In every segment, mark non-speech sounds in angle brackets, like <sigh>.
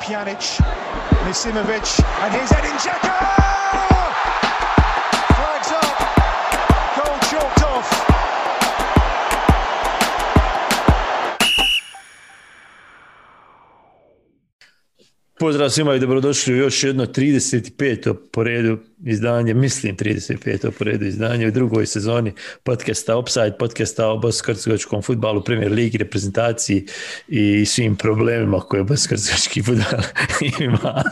Pjanic, Nisimovic, and here's Edin Dzeko! Pozdrav svima i dobrodošli u još jedno 35. po redu izdanje, mislim 35. po redu izdanje u drugoj sezoni podcasta Upside, podcasta o bosko futbalu, premier ligi, reprezentaciji i svim problemima koje bosko <laughs> futbal ima.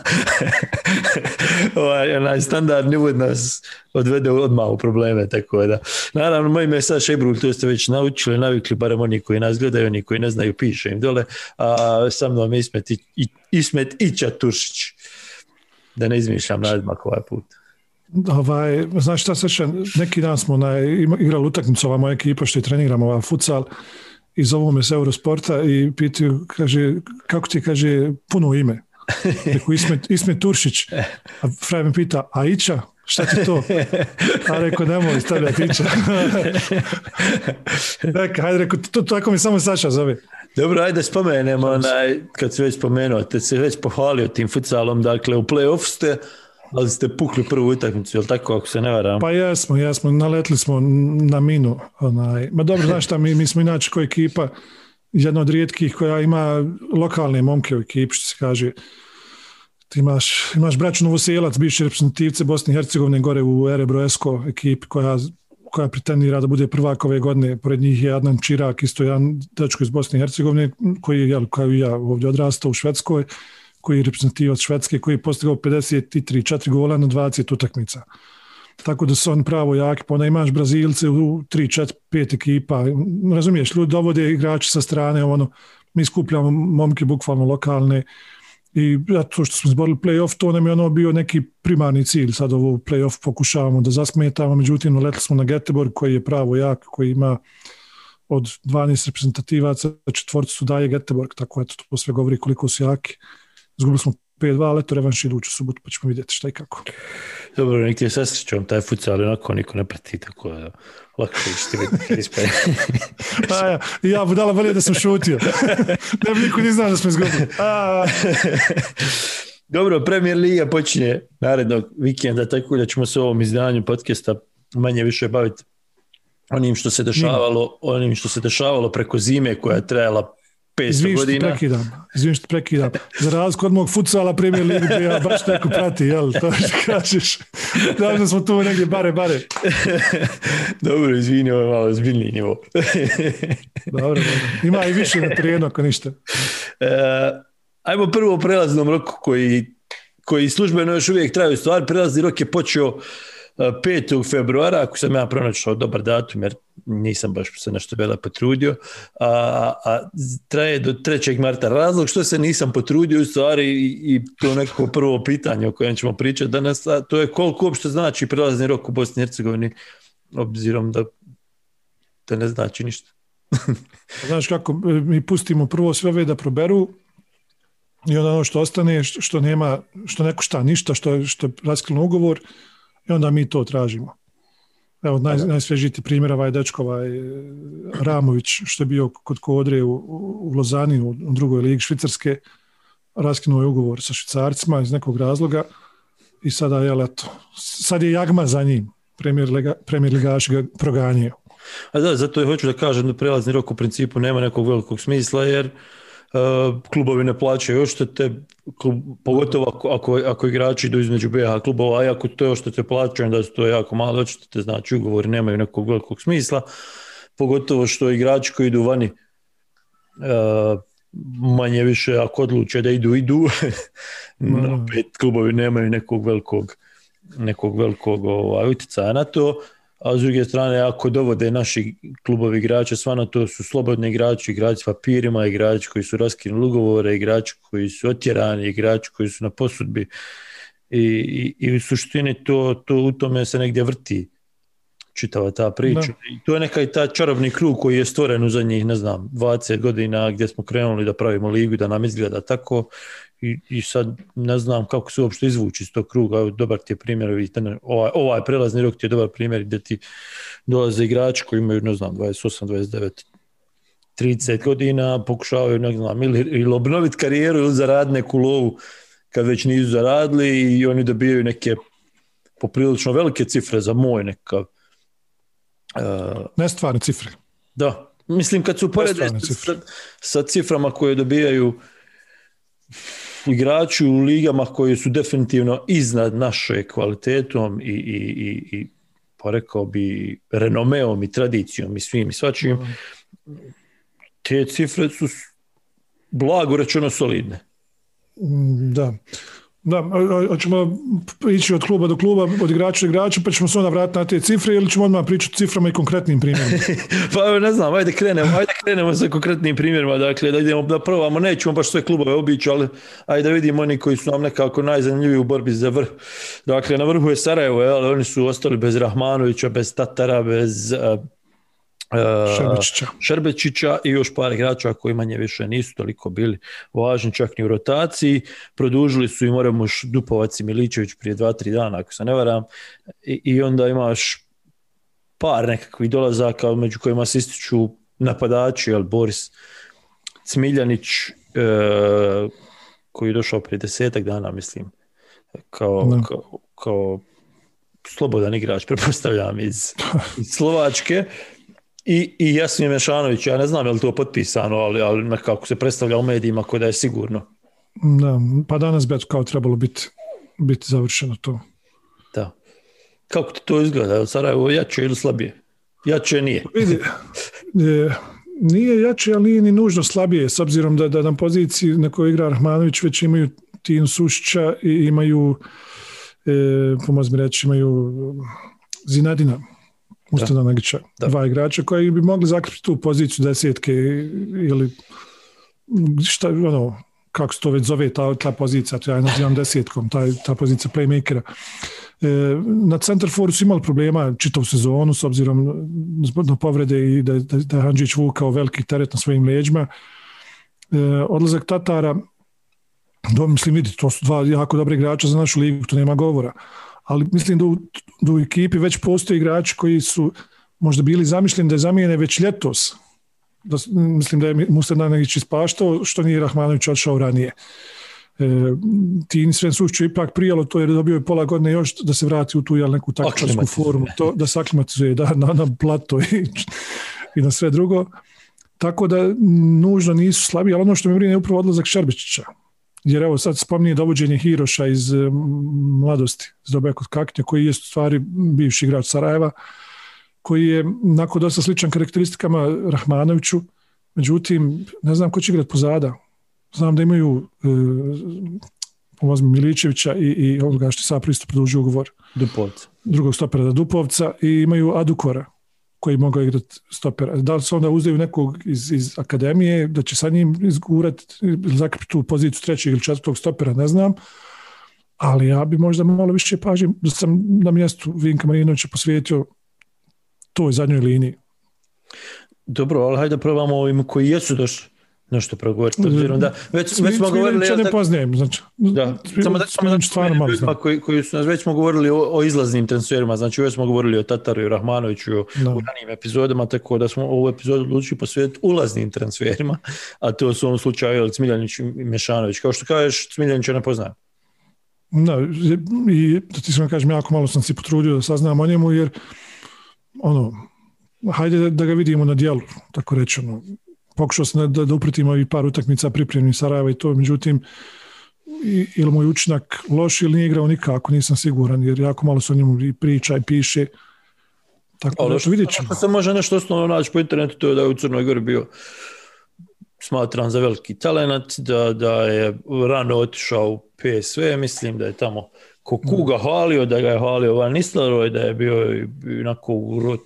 <laughs> ovaj, onaj standardni uvod nas odvede odmah u probleme, tako da. Naravno, moj ime je Saša Ibrul, to ste već naučili, navikli, barem oni koji nas gledaju, oni koji ne znaju, piše im dole, a sa mnom je Ismet, i, Ismet Ića Turšić. Da ne izmišljam nadmak ovaj put. Ovaj, znaš šta sveća, neki dan smo na, igrali utakmicu, ova moja ekipa što je treniramo ovaj futsal i zovu me s Eurosporta i pitaju, kaže, kako ti kaže puno ime? Reku, Ismet, Ismet Turšić. A Fraj me pita, a Ića? Šta ti to? A rekao, nemoj stavljati Ića. <laughs> Rekao, hajde, rekao, to, tako mi samo Saša zove. Dobro, ajde spomenemo, onaj, kad si već spomenuo, te se već pohvalio tim futsalom, dakle u play-off ste, ali ste pukli prvu utakmicu, jel tako, ako se ne varam? Pa jesmo, jesmo, naletli smo na minu. Onaj. Ma dobro, <laughs> znaš šta, mi, mi smo inače koja ekipa, jedna od rijetkih koja ima lokalne momke u ekipi, što se kaže, ti imaš, imaš braću Novoselac, bivši reprezentativce Bosne i Hercegovine gore u Erebro Esko ekipi koja, koja pretendira da bude prvak ove godine. Pored njih je Adnan Čirak, isto jedan dečko iz Bosne i Hercegovine koji je, jel, kao i ja, ovdje odrastao u Švedskoj, koji je reprezentativac Švedske, koji je postigao 53-4 gola na 20 utakmica. Tako da su oni pravo jaki, pa onda imaš Brazilce u 3-4-5 ekipa. Razumiješ, ljudi dovode igrači sa strane, ono, mi skupljamo momke bukvalno lokalne, i to što smo zborili playoff, to nam je ono bio neki primarni cilj. Sad ovo playoff pokušavamo da zasmetamo, međutim, letili smo na Göteborg koji je pravo jak, koji ima od 12 reprezentativaca, četvorci su daje Göteborg, tako eto, to sve govori koliko su jaki. Zgubili smo 5-2, ali eto revanš iduću subotu, pa ćemo vidjeti šta i kako. Dobro, nek ti je sasrećom taj futsal, ali onako niko ne prati, tako da lakše ćeš ti biti <laughs> A ja, ja budala bolje da sam šutio. <laughs> ne bi niko ni znao da smo izgubili. <laughs> Dobro, Premier Liga počinje narednog vikenda, tako da ćemo se u ovom izdanju podcasta manje više baviti onim što se dešavalo, onim što se dešavalo preko zime koja je trajala 500 godina. prekidam, izvim što prekidam. Za razliku od mog futsala Premier Ligu, ja baš tako prati, jel? To što kažeš. Davno smo tu negdje bare, bare. <laughs> dobro, izvini, ovo je malo zbiljni nivo. <laughs> dobro, dobro. Ima i više na terenu, ako ništa. E, ajmo prvo u prelaznom roku koji, koji službeno još uvijek traju stvar. Prelazni rok je počeo 5. februara, ako sam ja pronašao dobar datum, jer nisam baš se nešto vela potrudio, a, a traje do 3. marta. Razlog što se nisam potrudio u stvari i, i to neko prvo pitanje o kojem ćemo pričati danas, a to je koliko uopšte znači prelazni rok u Bosni i Hercegovini, obzirom da, da ne znači ništa. <laughs> Znaš kako, mi pustimo prvo sve ove da proberu i onda ono što ostane, što nema, što neko šta ništa, što, što je ugovor, i onda mi to tražimo. Evo, naj, najsvježiji primjer ovaj dečko, ovaj Ramović, što je bio kod Kodre u, u Lozani, u, drugoj ligi Švicarske, raskinuo je ugovor sa Švicarcima iz nekog razloga i sada je leto. Sad je jagma za njim. Premijer, lega, premijer ligaš ga proganjio. A da, zato je hoću da kažem da prelazni rok u principu nema nekog velikog smisla, jer Uh, klubovi ne plaćaju odštete, pogotovo ako, ako, ako, igrači idu između BH klubova, a ako to je te plaćaju, onda su to jako malo odštete, znači ugovori nemaju nekog velikog smisla, pogotovo što igrači koji idu vani uh, manje više ako odluče da idu, idu, <laughs> no, pet klubovi nemaju nekog velikog nekog velikog ovaj, utjecaja na to a s druge strane ako dovode naši klubovi igrača, stvarno to su slobodni igrači, igrači s papirima, igrači koji su raskinuli ugovore, igrači koji su otjerani, igrači koji su na posudbi. I, i, i u suštini to, to u tome se negdje vrti čitava ta priča. I to je neka i ta čarobni krug koji je stvoren u zadnjih, ne znam, 20 godina gdje smo krenuli da pravimo ligu da nam izgleda tako i, i sad ne znam kako se uopšte izvući iz tog kruga. Dobar ti je primjer, ovaj, ovaj prelazni rok ti je dobar primjer gdje ti dolaze igrači koji imaju, ne znam, 28, 29, 30 godina, pokušavaju ne znam, ili, ili obnoviti karijeru ili zaraditi neku lovu kad već nisu zaradili i oni dobijaju neke poprilično velike cifre za moj nekakav uh, nestvarne cifre. Da, mislim kad su porede sa, sa ciframa koje dobijaju igrači u ligama koji su definitivno iznad naše kvalitetom i, i, i, i pa rekao bi renomeom i tradicijom i svim i svačim, te cifre su blago rečeno solidne. Mm, da. Da, hoćemo ići od kluba do kluba, od igrača do igrača, pa ćemo se onda vratiti na te cifre ili ćemo odmah pričati ciframa i konkretnim primjerima? <laughs> pa ne znam, ajde krenemo, ajde krenemo sa konkretnim primjerima, dakle da idemo da probamo, nećemo baš sve klubove obići, ali ajde da vidimo oni koji su nam nekako najzanimljiviji u borbi za vrh. Dakle, na vrhu je Sarajevo, ali oni su ostali bez Rahmanovića, bez Tatara, bez Šerbečića. Šerbečića i još par igrača koji manje više nisu toliko bili važni čak ni u rotaciji. Produžili su i moramo Dupovac i Miličević prije dva, tri dana ako se ne varam I, i onda imaš par nekakvih dolazaka među kojima se ističu napadači, jel Boris Cmiljanić e, koji je došao prije desetak dana mislim kao, kao, kao slobodan igrač, <laughs> prepostavljam, iz, iz Slovačke i, i Jasmin Mešanović, ja ne znam je li to potpisano, ali, ali nekako se predstavlja u medijima koje da je sigurno. Da, pa danas bi kao trebalo biti, biti završeno to. Da. Kako ti to izgleda? Sarajevo jače ili slabije? Jače nije. Vidi, <laughs> je, nije jače, ali nije ni nužno slabije, s obzirom da, da na poziciji na kojoj igra Rahmanović već imaju Tinu Sušića i imaju, e, pomozi mi reći, imaju Zinadina Ustana Nagića, dva igrača koji bi mogli zakrpiti tu poziciju desetke ili šta, ono, kako se to već zove ta, ta pozicija, to ja nazivam desetkom, ta, ta pozicija playmakera. E, na Centerforu su imali problema čitavu sezonu s obzirom na povrede i da, da, da je Hanđić vukao veliki teret na svojim leđima. E, odlazak Tatara, do, mislim, vidi, to su dva jako dobre igrača za našu ligu, to nema govora ali mislim da u, da u ekipi već postoje igrači koji su možda bili zamišljeni da je zamijene već ljetos. Da, mislim da je Musa Nanegić ispaštao, što nije Rahmanović odšao ranije. E, Tini Sven Sušću ipak prijalo to jer je dobio je pola godine još da se vrati u tu jel, neku taktičarsku formu, to, da se aklimatizuje da, na, na plato i, i na sve drugo. Tako da nužno nisu slabi, ali ono što mi brine je upravo odlazak Šerbičića jer evo sad spominje dovođenje Hiroša iz mladosti, iz dobe kod Kaknja, koji je stvari bivši igrač Sarajeva, koji je nakon dosta sličan karakteristikama Rahmanoviću, međutim, ne znam ko će igrati pozada. Znam da imaju e, Miličevića i, i ovoga što sad pristup produžio ugovor. Dupovca. Drugog stopera Dupovca i imaju Adukora koji mogu igrati stopera. Da li se onda uzdeju nekog iz, iz akademije, da će sa njim izgurati zakrpiti tu poziciju trećeg ili četvrtog stopera, ne znam. Ali ja bi možda malo više pažnje, da sam na mjestu Vinka Marinovića posvijetio toj zadnjoj liniji. Dobro, ali hajde probamo ovim koji jesu došli nešto progovoriti. Obzirom da već, već smo govorili... Ja ne poznajem, znači. Da, samo da, samo da stvarno malo znam. Koji, koji su, već smo govorili o, o izlaznim transferima, znači već smo govorili o Tataru i Rahmanoviću u ranijim epizodama, tako da smo ovu epizodu odlučili posvetiti ulaznim transferima, a to su u ovom slučaju Cmiljanić i Mešanović. Kao što kažeš, Cmiljanića ne poznajem. Da, i da ti sam kažem, jako malo sam si potrudio da saznam o njemu, jer ono, hajde da ga vidimo na dijelu, tako reći, ono, pokušao sam da, da upretimo i par utakmica pripremnih Sarajeva i to, međutim, ili moj učinak loš ili nije igrao nikako, nisam siguran, jer jako malo se o njemu i priča i piše. Tako da vidjet ćemo. se može nešto osnovno naći po internetu, to je da je u Crnoj Gori bio smatran za veliki talent, da, da je rano otišao u PSV, mislim da je tamo ko kuga hvalio, da ga je hvalio Van Nistelrooy, da je bio inako u, rot,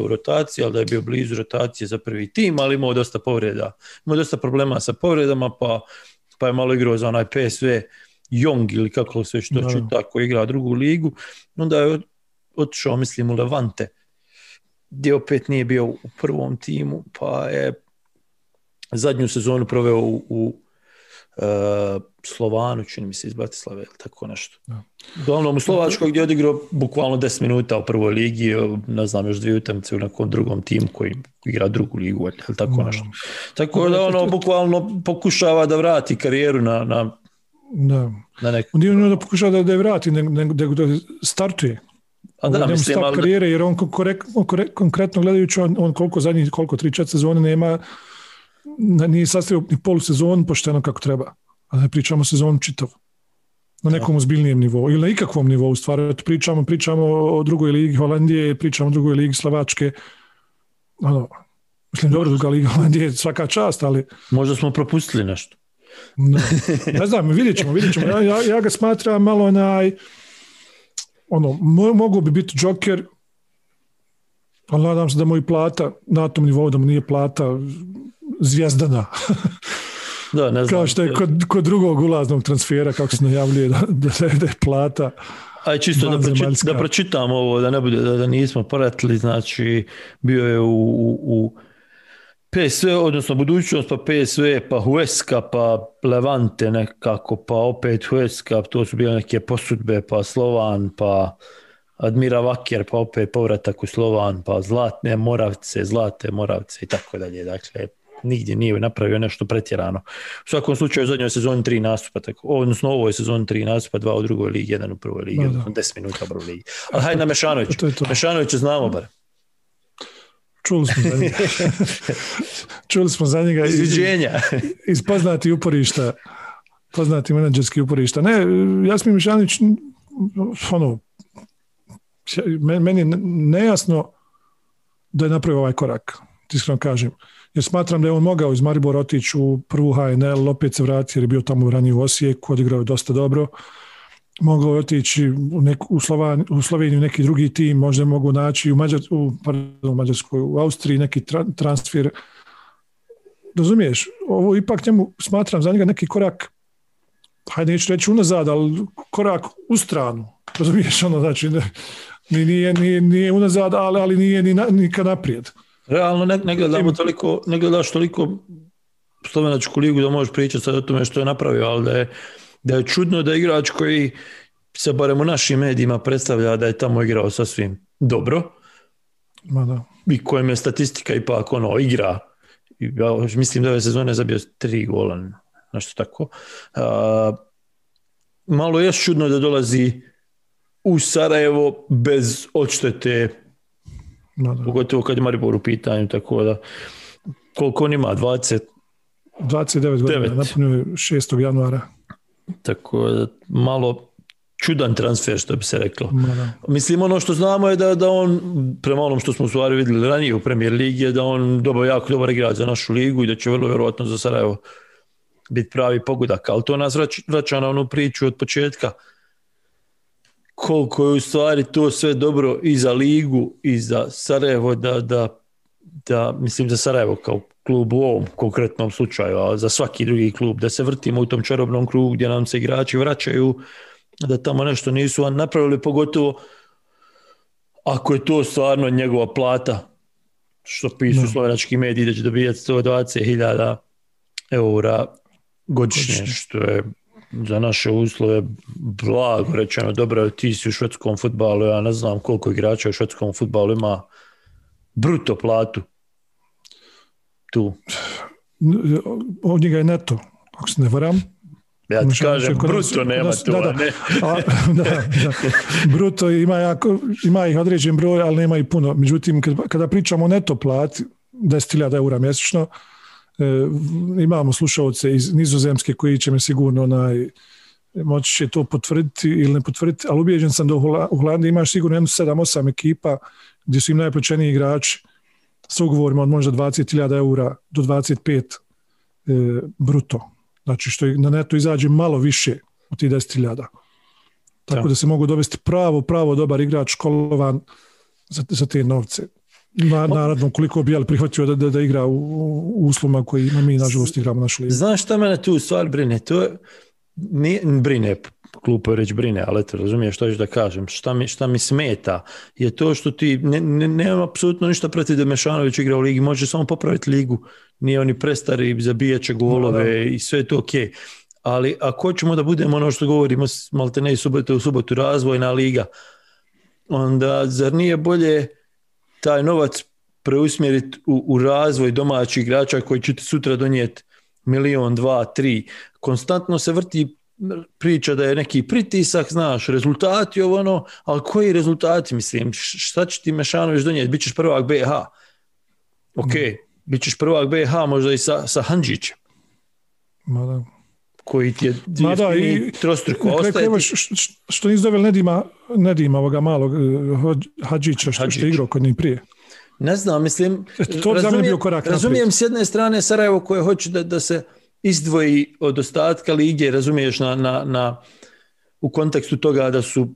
u rotaciji, ali da je bio blizu rotacije za prvi tim, ali imao dosta povreda. Imao dosta problema sa povredama, pa, pa je malo igrao za onaj PSV Young ili kako se već to čita, koji igra drugu ligu. Onda je otišao, mislim, u Levante, gdje opet nije bio u prvom timu, pa je zadnju sezonu proveo u, u Slovanu, čini mi se iz Bratislave, ili tako nešto. Uglavnom u Slovačkoj gdje je odigrao bukvalno 10 minuta u prvoj ligi, ne znam, još dvije utakmice u nekom drugom timu koji igra drugu ligu, ili tako nešto. Tako da ono bukvalno pokušava da vrati karijeru na, na da. Na. On nije da pokušava da, da je vrati, nego da, da startuje. A da, mislim, start ali- karijere, jer on korek, korek- konkretno gledajući, on, on koliko zadnjih, koliko, tri, četiri sezone nema, nije sastavio ni polusezon pošteno kako treba. A ne pričamo sezon čitav. Na nekom ozbiljnijem nivou ili na ikakvom nivou stvari. Pričamo, pričamo o drugoj ligi Holandije, pričamo o drugoj ligi Slovačke. Ono, mislim, dobro, druga liga Holandije je svaka čast, ali Možda smo propustili nešto. no. Ne znam, vidjet ćemo, vidjet ćemo. Ja, ja, ja ga smatram malo onaj, ono, mo- mogu bi biti džoker, ali nadam se da mu i plata na tom nivou, da mu nije plata zvijezdana. Da, ne znam. Kao što je kod, kod drugog ulaznog transfera, kako se najavljuje da, da, je plata. Aj čisto da, pročit, da pročitam ovo, da ne bude da, da nismo pratili, znači bio je u, u, u PSV, odnosno budućnost, pa PSV, pa Hueska, pa Levante nekako, pa opet Hueska, to su bile neke posudbe, pa Slovan, pa Admira Vakjer, pa opet povratak u Slovan, pa Zlatne Moravce, Zlate Moravce i tako dalje. Dakle, nigdje nije napravio nešto pretjerano. U svakom slučaju u zadnjoj sezoni tri nastupa, tako, odnosno ovoj sezoni tri nastupa, dva u drugoj ligi, jedan u prvoj ligi, da. odnosno 10 minuta u prvoj ligi. Ali hajde na Mešanović. <laughs> To je to. Znamo bar. Čuli smo za njega. <laughs> Čuli smo za njega iz, iz poznati uporišta, poznati menadžerski uporišta. Ne, Jasmin Mišanić, ono, me- meni je nejasno da je napravio ovaj korak, ti iskreno kažem. Jer smatram da je on mogao iz Maribora otići u prvu HNL, opet se vratiti jer je bio tamo ranije u Osijeku, odigrao je dosta dobro. Mogao je otići u, neku, u, Slovan, u Sloveniju neki drugi tim, možda je mogu naći u, Mađar, u, pardon, Mađarskoj, u Austriji neki tra- transfer. Razumiješ, ovo ipak njemu smatram za njega neki korak hajde neću reći unazad, ali korak u stranu. Razumiješ ono, znači ne, ni- nije, nije, nije unazad, ali, ali nije ni, na, ni ka naprijed. Realno ne, ne gledamo toliko, ne gledaš toliko slovenačku ligu da možeš pričati sad o tome što je napravio, ali da je, da je čudno da igrač koji se barem u našim medijima predstavlja da je tamo igrao sasvim dobro Ma da. i kojem je statistika ipak ono igra ja mislim da ove sezone zabio tri gola nešto tako A, malo je čudno da dolazi u Sarajevo bez odštete Da. pogotovo kad je Maribor u pitanju, tako da koliko on ima, 20, 29 godina, napunio je 6. januara. tako da malo čudan transfer, što bi se reklo. Da. Mislim, ono što znamo je da, da on, prema onom što smo u stvari vidjeli ranije u premijer ligi, je da on dobar, jako dobar igrač za našu ligu i da će vrlo vjerojatno za Sarajevo biti pravi pogodak, ali to nas vraća na onu priču od početka koliko je u stvari to sve dobro i za ligu i za Sarajevo da, da, da mislim za Sarajevo kao klub u ovom konkretnom slučaju, a za svaki drugi klub da se vrtimo u tom čarobnom krugu gdje nam se igrači vraćaju da tamo nešto nisu napravili, pogotovo ako je to stvarno njegova plata, što pisu Da. slovenački mediji da će dobijati 120.000 eura Godišnje. što je za naše uslove blago rečeno dobro, ti si u švedskom futbalu, ja ne znam koliko igrača u švedskom futbalu ima bruto platu tu. Od njega je neto, ako se ne varam. Ja ti kažem, bruto nema tu, da, da. ne. A, da, da. Bruto ima, jako, ima ih određen broj, ali nema i puno. Međutim, kad, kada pričamo o neto plati, 10.000 eura mjesečno, imamo slušalce iz Nizozemske koji će me sigurno onaj, moći će to potvrditi ili ne potvrditi, ali ubijeđen sam da u Hola- u Holandiji imaš sigurno jedno 7-8 ekipa gdje su im najplaćeniji igrači sa ugovorima od možda 20.000 eura do 25 e, bruto. Znači što na neto izađe malo više od tih 10.000. Tako Da. da se mogu dovesti pravo, pravo dobar igrač školovan za, za te novce. Na, naravno, koliko bi jel prihvatio da, da, da igra u, u uslovima koji mi nažalost igramo našu ligu. Znaš šta mene tu u stvari brine? To je, nije, brine, glupo je reći brine, ali eto, razumiješ što ću da kažem. Šta mi, šta mi smeta je to što ti, ne, ne, nemam apsolutno ništa protiv da Mešanović igra u ligi, može samo popraviti ligu. Nije oni prestari, zabijat će golove i sve je to okej. ali ako hoćemo da budemo ono što govorimo malte ne subote u subotu razvojna liga, onda zar nije bolje taj novac preusmjeriti u, u razvoj domaćih igrača koji će ti sutra donijeti milion, dva, tri. Konstantno se vrti priča da je neki pritisak, znaš, rezultati ovo ono, ali koji rezultati, mislim, šta će ti Mešanović donijeti? Bićeš prvak BH. Ok, mm. bit ćeš prvak BH možda i sa, sa Hanđićem. Mada. Koji ti je Mada, i trostruko. Ostaje ti... što, što nisi doveli Nedima, Nedima ovoga malog eh, Hadžića što, što je igrao kod njih prije. Ne znam, mislim, Eto, to razumijem, bio korak razumijem s jedne strane Sarajevo koje hoće da, da se izdvoji od ostatka lige, razumiješ, na, na, na, u kontekstu toga da su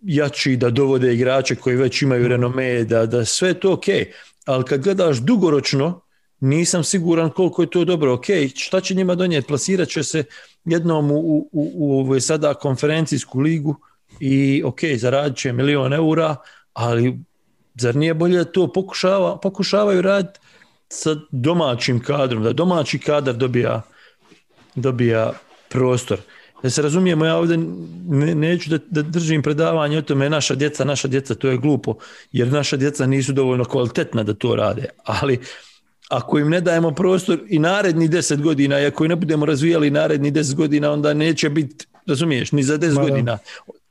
jači, da dovode igrače koji već imaju renome, da, da sve to ok, ali kad gledaš dugoročno, nisam siguran koliko je to dobro. Ok, šta će njima donijeti? Plasirat će se jednom u, u, u, u sada konferencijsku ligu i ok, zaradit će milion eura, ali zar nije bolje da to pokušava, pokušavaju raditi sa domaćim kadrom, da domaći kadar dobija, dobija prostor. Da se razumijemo, ja ovdje ne, neću da, da držim predavanje o tome naša djeca, naša djeca, to je glupo, jer naša djeca nisu dovoljno kvalitetna da to rade, ali ako im ne dajemo prostor i naredni deset godina, i ako ne budemo razvijali naredni deset godina, onda neće biti, razumiješ, ni za deset godina.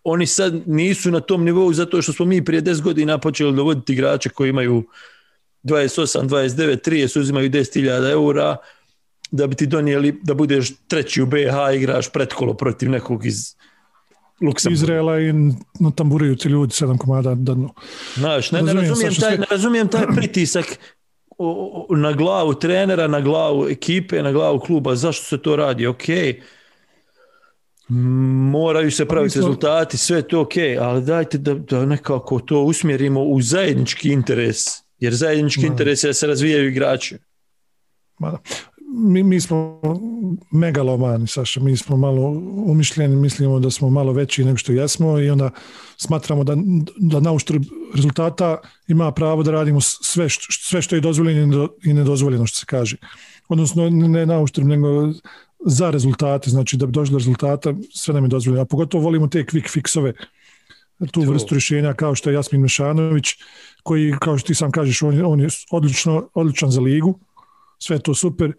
Oni sad nisu na tom nivou zato što smo mi prije deset godina počeli dovoditi igrače koji imaju 28, 29, 30 uzimaju 10.000 eura da bi ti donijeli da budeš treći u BH igraš pretkolo protiv nekog iz Luksemburga. Izraela i na tamburiju ti ljudi sedam komada danu. Znaš, ne, ne, razumijem taj, ne razumijem taj pritisak na glavu trenera, na glavu ekipe, na glavu kluba. Zašto se to radi? Ok, moraju se praviti rezultati, sve to ok, ali dajte da, da nekako to usmjerimo u zajednički interes jer zajednički da. interes je da se razvijaju igrači. Ma, mi, mi smo megalomani, Saša, mi smo malo umišljeni, mislimo da smo malo veći nego što jesmo i onda smatramo da, da na uštrb rezultata ima pravo da radimo sve što, sve što je dozvoljeno i nedozvoljeno što se kaže. Odnosno ne na uštrb, nego za rezultate, znači da bi došli do rezultata, sve nam je dozvoljeno. A pogotovo volimo te quick fixove, tu vrstu rješenja kao što je Jasmin Mešanović, koji, kao što ti sam kažeš, on je, on je odlično, odličan za ligu, sve to super,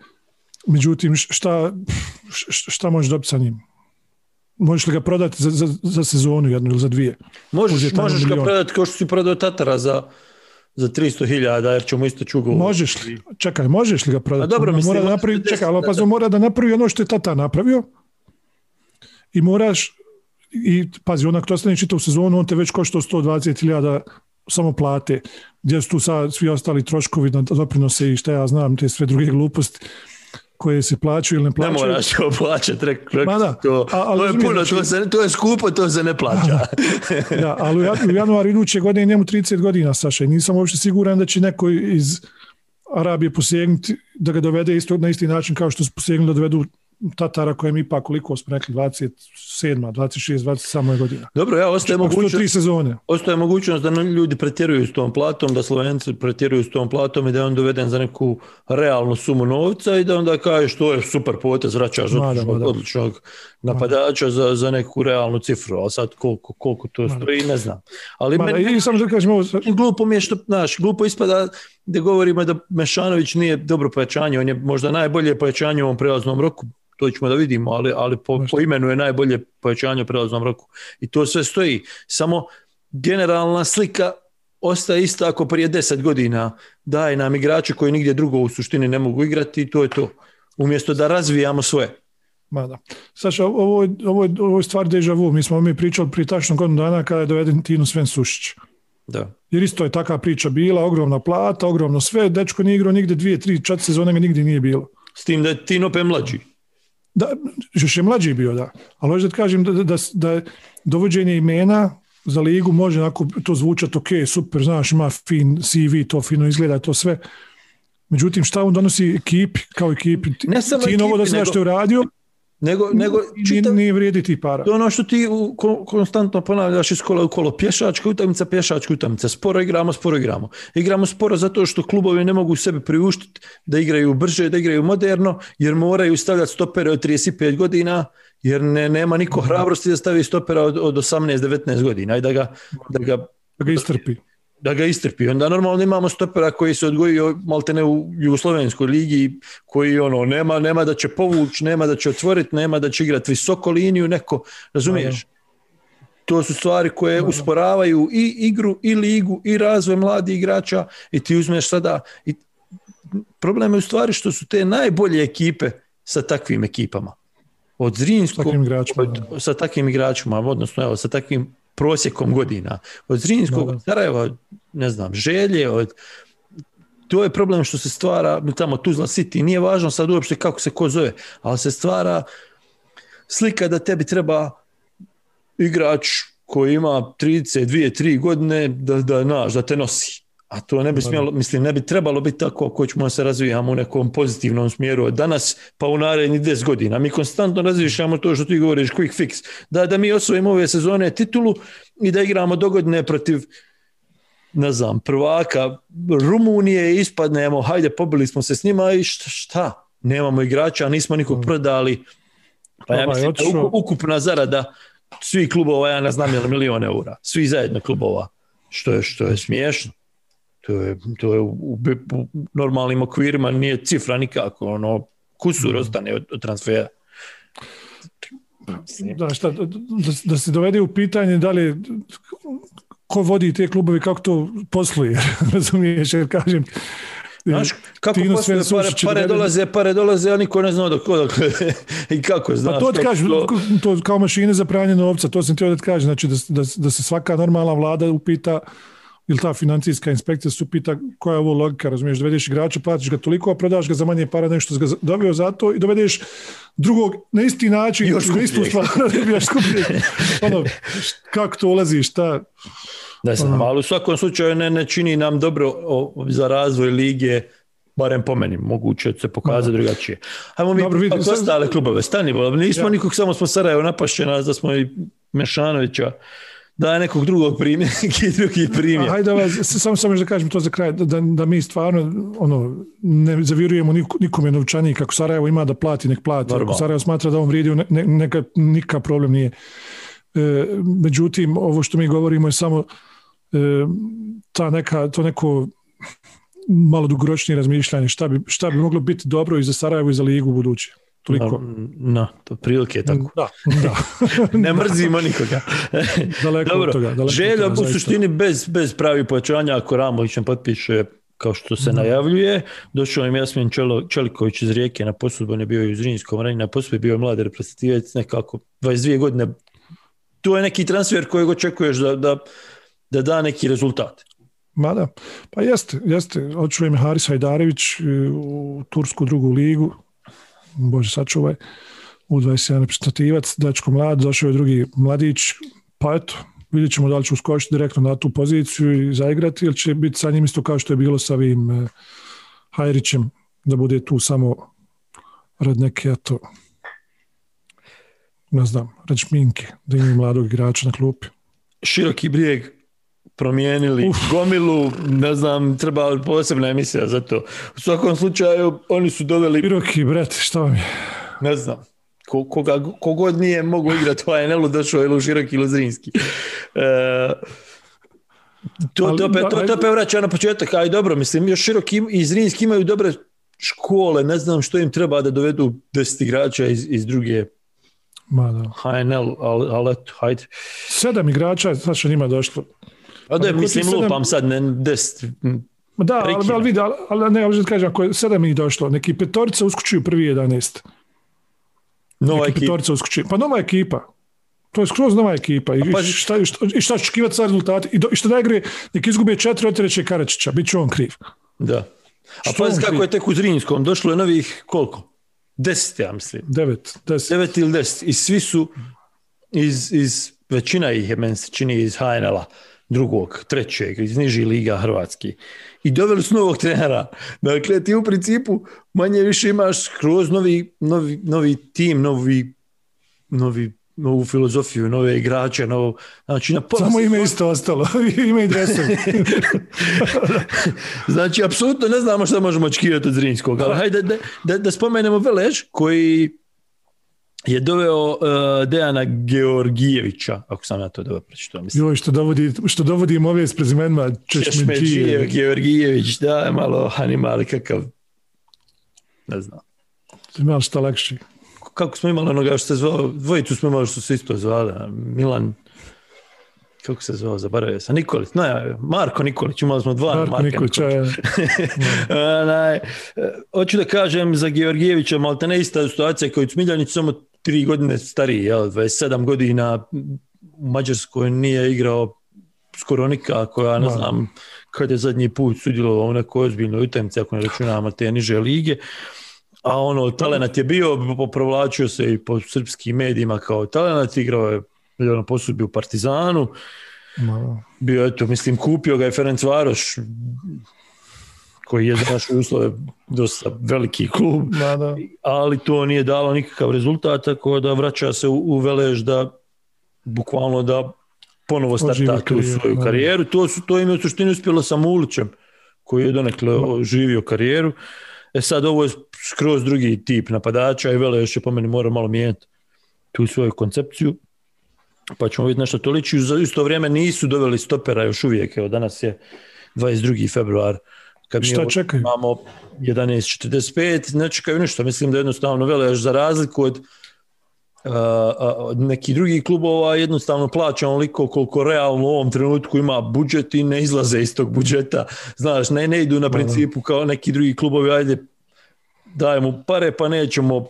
međutim, šta, šta možeš dobiti sa njim? Možeš li ga prodati za, za, za sezonu jednu ili za dvije? Možeš, možeš ga prodati kao što si prodao Tatara za, za 300.000, jer ćemo isto čugo. Možeš li? Čekaj, možeš li ga prodati? A dobro, mislim, mora da napravi, čekaj, ali pa mora da napravi ono što je Tata napravio i moraš i pazi, onak to ostane čitav sezonu, on te već košta 120.000 samo plate, gdje su tu sad svi ostali troškovi na doprinose i šta ja znam, te sve druge gluposti koje se plaćaju ili ne plaćaju. Ne moraš to plaćati, to, to je puno, znači, to, se, to je skupo, to se ne plaća. da, ali u januaru iduće godine njemu 30 godina, Saša, i nisam uopšte siguran da će neko iz Arabije posegnuti da ga dovede isto na isti način kao što su posegnuli da dovedu Tatara kojem ipak koliko smo rekli 27, 26, 27 godina. Dobro, ja ostaje znači, mogućnost, tri sezone. ostaje mogućnost da ljudi pretjeruju s tom platom, da Slovenci pretjeruju s tom platom i da je on doveden za neku realnu sumu novca i da onda kaže što je super potez, vraćaš odličnog, odličnog napadača za, za neku realnu cifru, a sad koliko, koliko to stoji, ne znam. Ali Mada, meni, i sam da kažem ovo... Glupo mi je što, znaš, glupo ispada da govorimo da Mešanović nije dobro pojačanje, on je možda najbolje pojačanje u ovom prelaznom roku, to ćemo da vidimo, ali, ali po, po imenu je najbolje pojačanje u prelaznom roku. I to sve stoji. Samo generalna slika ostaje ista ako prije deset godina daje nam igrače koji nigdje drugo u suštini ne mogu igrati i to je to. Umjesto da razvijamo svoje. Ma da. Saša, ovo, ovo, ovo je stvar deja vu. Mi smo mi pričali prije tačno godinu dana kada je doveden Tino Sven Sušić. Da. Jer isto je takva priča bila, ogromna plata, ogromno sve, dečko nije igrao nigde dvije, tri, četiri sezone ga nigdje nije bilo. S tim da je Tino pe mlađi. Da, još je mlađi bio, da. Ali hoću da kažem da, da, da, dovođenje imena za ligu može onako to zvučati ok, super, znaš, ima fin CV, to fino izgleda, to sve. Međutim, šta on donosi ekipi, kao ekipi? Ne samo ti novo da sve što je uradio, Nego, nego čitav, nije vrijedi ti para. to ono što ti u, ko- konstantno ponavljaš iz kola u kolo. Pješačka utakmica, pješačka utakmica. Sporo igramo, sporo igramo. Igramo sporo zato što klubovi ne mogu sebi priuštiti da igraju brže, da igraju moderno, jer moraju stavljati stopere od 35 godina, jer ne, nema niko hrabrosti da stavi stopera od, od 18-19 godina i da ga, da ga Da ga istrpi. Da ga istrpi. Onda normalno imamo stopera koji se odgojio maltene u Jugoslovenskoj ligi, koji ono, nema, nema da će povući, nema da će otvoriti, nema da će igrati visoko liniju, neko, razumiješ? To su stvari koje usporavaju i igru, i ligu, i razvoj mladih igrača i ti uzmeš sada... I problem je u stvari što su te najbolje ekipe sa takvim ekipama. Od Zrinskog, Takvim igračima, od- sa takvim igračima, odnosno evo, sa takvim prosjekom godina. Od da. od Sarajeva, ne znam, Želje, od to je problem što se stvara tamo Tuzla City, nije važno sad uopšte kako se ko zove, ali se stvara slika da tebi treba igrač koji ima 32, 3 godine da, da, naš, da te nosi. A to ne bi smjelo, mislim, ne bi trebalo biti tako ako ćemo se razvijamo u nekom pozitivnom smjeru od danas pa u narednih 10 godina. Mi konstantno razvišamo to što ti govoriš, quick fix. Da, da mi osvojimo ove sezone titulu i da igramo dogodine protiv ne znam, prvaka Rumunije ispadnemo, hajde, pobili smo se s njima i šta, šta? Nemamo igrača, nismo nikog prodali. Pa ja mislim da ukupna zarada svih klubova, ja ne znam je milion eura. Svi zajedno klubova. Što je, što je smiješno. To je, to je u, u, u normalnim okvirima nije cifra nikako. Ono, kusur ostane od, od transfera. Da, šta, da, da se dovede u pitanje da li ko vodi te klubovi, kako to posluje, <laughs> razumiješ, jer kažem, Znaš, kako Svensson pare, pare dolaze, pare dolaze, a niko ne zna dok, dok <laughs> i kako, znaš. Pa to ti kažem, to- to kao mašine za pranje novca, to sam htio da ti kažem, znači da, da, da se svaka normalna vlada upita ili ta financijska inspekcija se upita koja je ovo logika, razumiješ, dovedeš igrača, platiš ga toliko, a prodaš ga za manje para nešto ga dobio za to i dovedeš drugog na isti način, Još na istu stvar, <laughs> skuplje. ono, kako to ulazi, šta, Ne znam, ali u svakom slučaju ne, ne čini nam dobro o, za razvoj lige, barem po meni, moguće će se pokazati drugačije. Hajmo mi Dobro, vidi, Dobro, sad- ostale klubove, stani, nismo Ja. nikog, samo smo Sarajevo napašće nas da smo i Mešanovića, daj nekog drugog primjer, <laughs> neki drugi primjer. Hajde, ovaj, samo samo još da kažem to za kraj, da, da, mi stvarno ono, ne zavjerujemo niku- nikome novčanik, ako Sarajevo ima da plati, nek plati. Ako Sarajevo smatra da on vrijedi, ne, ne, neka, nikakav problem nije. E, međutim, ovo što mi govorimo je samo e, ta neka, to neko malo dugoročnije razmišljanje, šta bi, šta bi moglo biti dobro i za Sarajevo i za ligu u buduće. Toliko. No, to prilike je tako. Da, da. <laughs> Ne mrzimo nikoga. <laughs> Daleko Dobro, od toga. Daleko želja u suštini bez, bez pravi pojačanja ako Ramović ne potpiše kao što se najavljuje. Došao im Jasmin Čelo, Čeliković iz Rijeke na posudbu, on je bio i u Zrinjskom ranije, na posudbu je bio mladi reprezentativac, nekako 22 godine. To je neki transfer kojeg očekuješ da, da, da da neki rezultat. Mada, pa jeste, jeste. Očujem Haris Hajdarević e, u Tursku drugu ligu. Bože, sačuvaj. U 21 reprezentativac, dačko mlad, došao je drugi mladić. Pa eto, vidjet ćemo da li će uskočiti direktno na tu poziciju i zaigrati ili će biti sa njim isto kao što je bilo sa ovim e, Hajrićem, da bude tu samo rad neke, eto, ne znam, rad šminke, da imaju mladog igrača na klupi. Široki brijeg promijenili Uf. gomilu, ne znam, treba posebna emisija za to. U svakom slučaju, oni su doveli Široki, bret, šta vam je? ne znam, ko, koga, kogod nije mogu igrati u ANL-u, došao ili u Široki ili Zrinski. E, to, Ali, to, da, to, to opet vraća na početak, aj dobro, mislim, još Široki i Zrinski imaju dobre škole, ne znam što im treba da dovedu 10 igrača iz, iz druge Ma da. HNL, ali, ali hajde. Sedam igrača, što njima došlo. A da, ko ti mislim, lupam sad, ne, 10, Ma da, ali, ali vidi, ali, ali ne, ali kažem, ako je sedam ih došlo, neki petorica uskočuju prvi 11. nova Neki ekipa. petorica uskočuju. Pa nova ekipa. To je skroz nova ekipa. I, i šta, i šta, i šta će očekivati sa rezultati? I, do, i što da igre, nek izgube četiri, otreće Karačića. Bit će on kriv. Da. A on kako kriv? je tek u Zrinskom, došlo je novih koliko? 10, ja mislim. Devet, deset. 9 ili 10 i svi su iz, iz većina ih je meni se čini iz HNL-a drugog, trećeg, iz nižih liga Hrvatski. I doveli su novog trenera. Dakle, ti u principu manje više imaš skroz novi, novi, novi tim, novi, novi novu filozofiju, nove igrače, novo, znači na pola Samo ime isto ostalo, <laughs> ime i dresovi. <laughs> znači, apsolutno ne znamo šta možemo očekivati od Zrinskog, ali hajde da, da, da spomenemo Velež, koji je doveo uh, Dejana Georgijevića, ako sam ja to dobro pročitao. Mislim. Joj, što, dovodi, što dovodim ove s prezimenima Češmeđije. Georgijević, da, je malo animali kakav, ne znam. Ima šta lakši. Kako smo imali onoga što se zvao, dvojicu smo imali što se isto zvali, Milan, kako se zvao, zaboravio sam, Nikolić, ne, Marko Nikolić, imali smo dva Marko Marka Nikolić. <laughs> Onaj, hoću da kažem za Georgijevića, malo te ne ista situacija kao i Smiljanić, samo tri godine stariji, jel, 27 godina u Mađarskoj nije igrao skoro nikako, ja ne znam kad je zadnji put sudjelovao u nekoj ozbiljnoj utakmici, ako ne računamo te niže lige, a ono, talenat je bio, provlačio se i po srpskim medijima kao talenat, igrao je ono posudbi u Partizanu, Ma, bio eto, mislim, kupio ga je Ferenc Varoš, koji je za naše uslove dosta veliki klub, da, da. ali to nije dalo nikakav rezultat, tako da vraća se u, u Velež da bukvalno da ponovo starta tu svoju da. karijeru. To, su, to im je u suštini uspjelo sa Mulićem, koji je donekle živio karijeru. E sad ovo je skroz drugi tip napadača i Velež je po meni mora malo mijenjati tu svoju koncepciju. Pa ćemo vidjeti nešto to liči. Za isto vrijeme nisu doveli stopera još uvijek. Evo danas je 22. februar. Kad mi Šta ovo čekaju? Imamo 11.45, ne čekaju ništa. Mislim da jednostavno Velež za razliku od uh, od nekih drugih klubova jednostavno plaća onoliko koliko realno u ovom trenutku ima budžet i ne izlaze iz tog budžeta. Znaš, ne, ne idu na principu kao neki drugi klubovi, ajde dajemo pare pa nećemo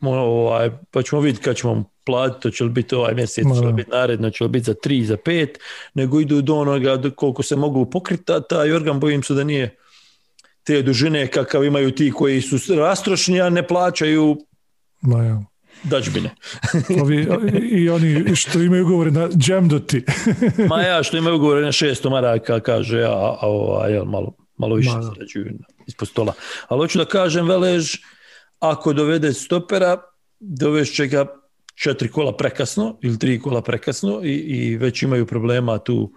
ovaj, pa ćemo vidjeti kad ćemo platiti, to će li biti ovaj mjesec, će li biti naredno, će li biti za tri, za pet, nego idu do onoga koliko se mogu pokriti, a taj organ bojim se da nije te dužine kakav imaju ti koji su rastrošni, a ne plaćaju Ma, ja. dađbine. Ovi, <laughs> I oni što imaju ugovore na džemdoti. <laughs> Ma ja što imaju ugovore na 600 maraka, kaže ja, a, a ova, jel, malo, malo više Ma zarađuju ispod stola. Ali hoću da kažem, Velež, ako dovede stopera, dovešće ga četiri kola prekasno ili tri kola prekasno i, i već imaju problema tu.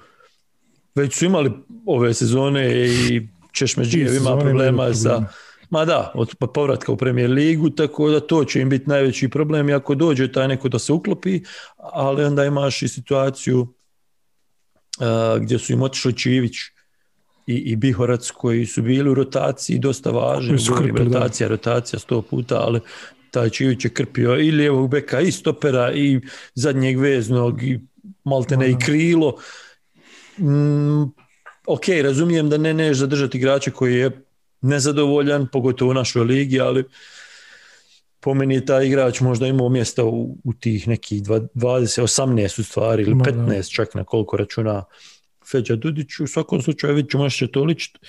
Već su imali ove sezone i Češmeđijev ima problema sa. Ma da, od povratka u premijer ligu, tako da to će im biti najveći problem i ako dođe taj neko da se uklopi, ali onda imaš i situaciju a, gdje su im otišli Čivić i, i Bihorac koji su bili u rotaciji dosta važni, rotacija, rotacija sto puta, ali taj Čivić je krpio i lijevog beka i stopera i zadnjeg veznog i maltene i krilo. Mm, ok, razumijem da ne neš zadržati igrača koji je nezadovoljan, pogotovo u našoj ligi, ali po meni je taj igrač možda imao mjesta u, u tih nekih dva- 20, 18 u stvari ili Ma da. 15 čak na koliko računa Feđa Dudić. U svakom slučaju vidit ćemo još će to ličiti.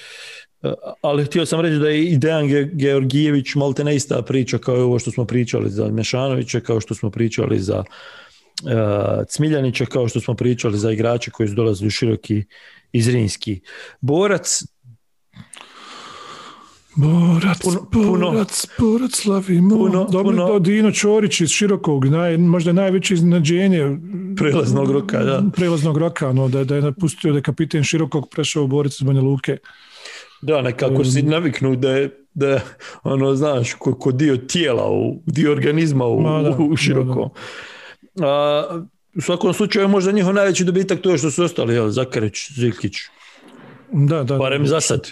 E, Ali htio sam reći da je i Dejan Ge- Georgijević malte ne ista priča kao i ovo što smo pričali za Mešanovića, kao što smo pričali za uh, Cmiljanića, kao što smo pričali za igrače koji su dolazili u široki iz Rinski. Borac, Borac, Puno- puno- borac, borac, slavimo. puno- Dobro, puno- Dino Čorić iz Širokog, naj, možda najveće iznenađenje prelaznog roka, da. prelaznog roka, no, da, da je napustio da je kapiten Širokog prešao u Borac iz Banja Luke. Da, nekako si naviknu da je, da je, ono, znaš, ko, ko dio tijela, u, dio organizma u, da, u širokom. A, u svakom slučaju možda njihov najveći dobitak to je što su ostali, jel, Zakarić, Zilkić, Da, da. barem za sad,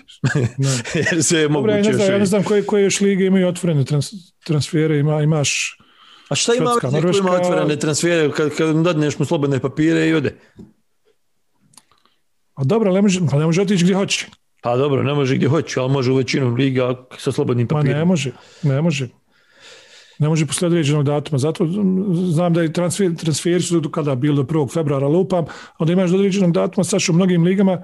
Da. <laughs> jer sve je Dobro, ja moguće ne znam, ja ne znam koje, koje još lige imaju otvorene trans, transfere, ima, imaš A šta ima Švedska, ko ima Norveška- otvorene transfere kad, kad dadneš mu slobodne papire i ode? A dobro, ne može, ali ne može otići gdje hoće. Pa dobro, ne može gdje hoće, ali može u većinu liga sa slobodnim Ma papirima. ne može, ne može. Ne može poslije određenog datuma. Zato mm, znam da je transfer, transferi su do kada bili do 1. februara lupam, onda imaš do određenog datuma sad u mnogim ligama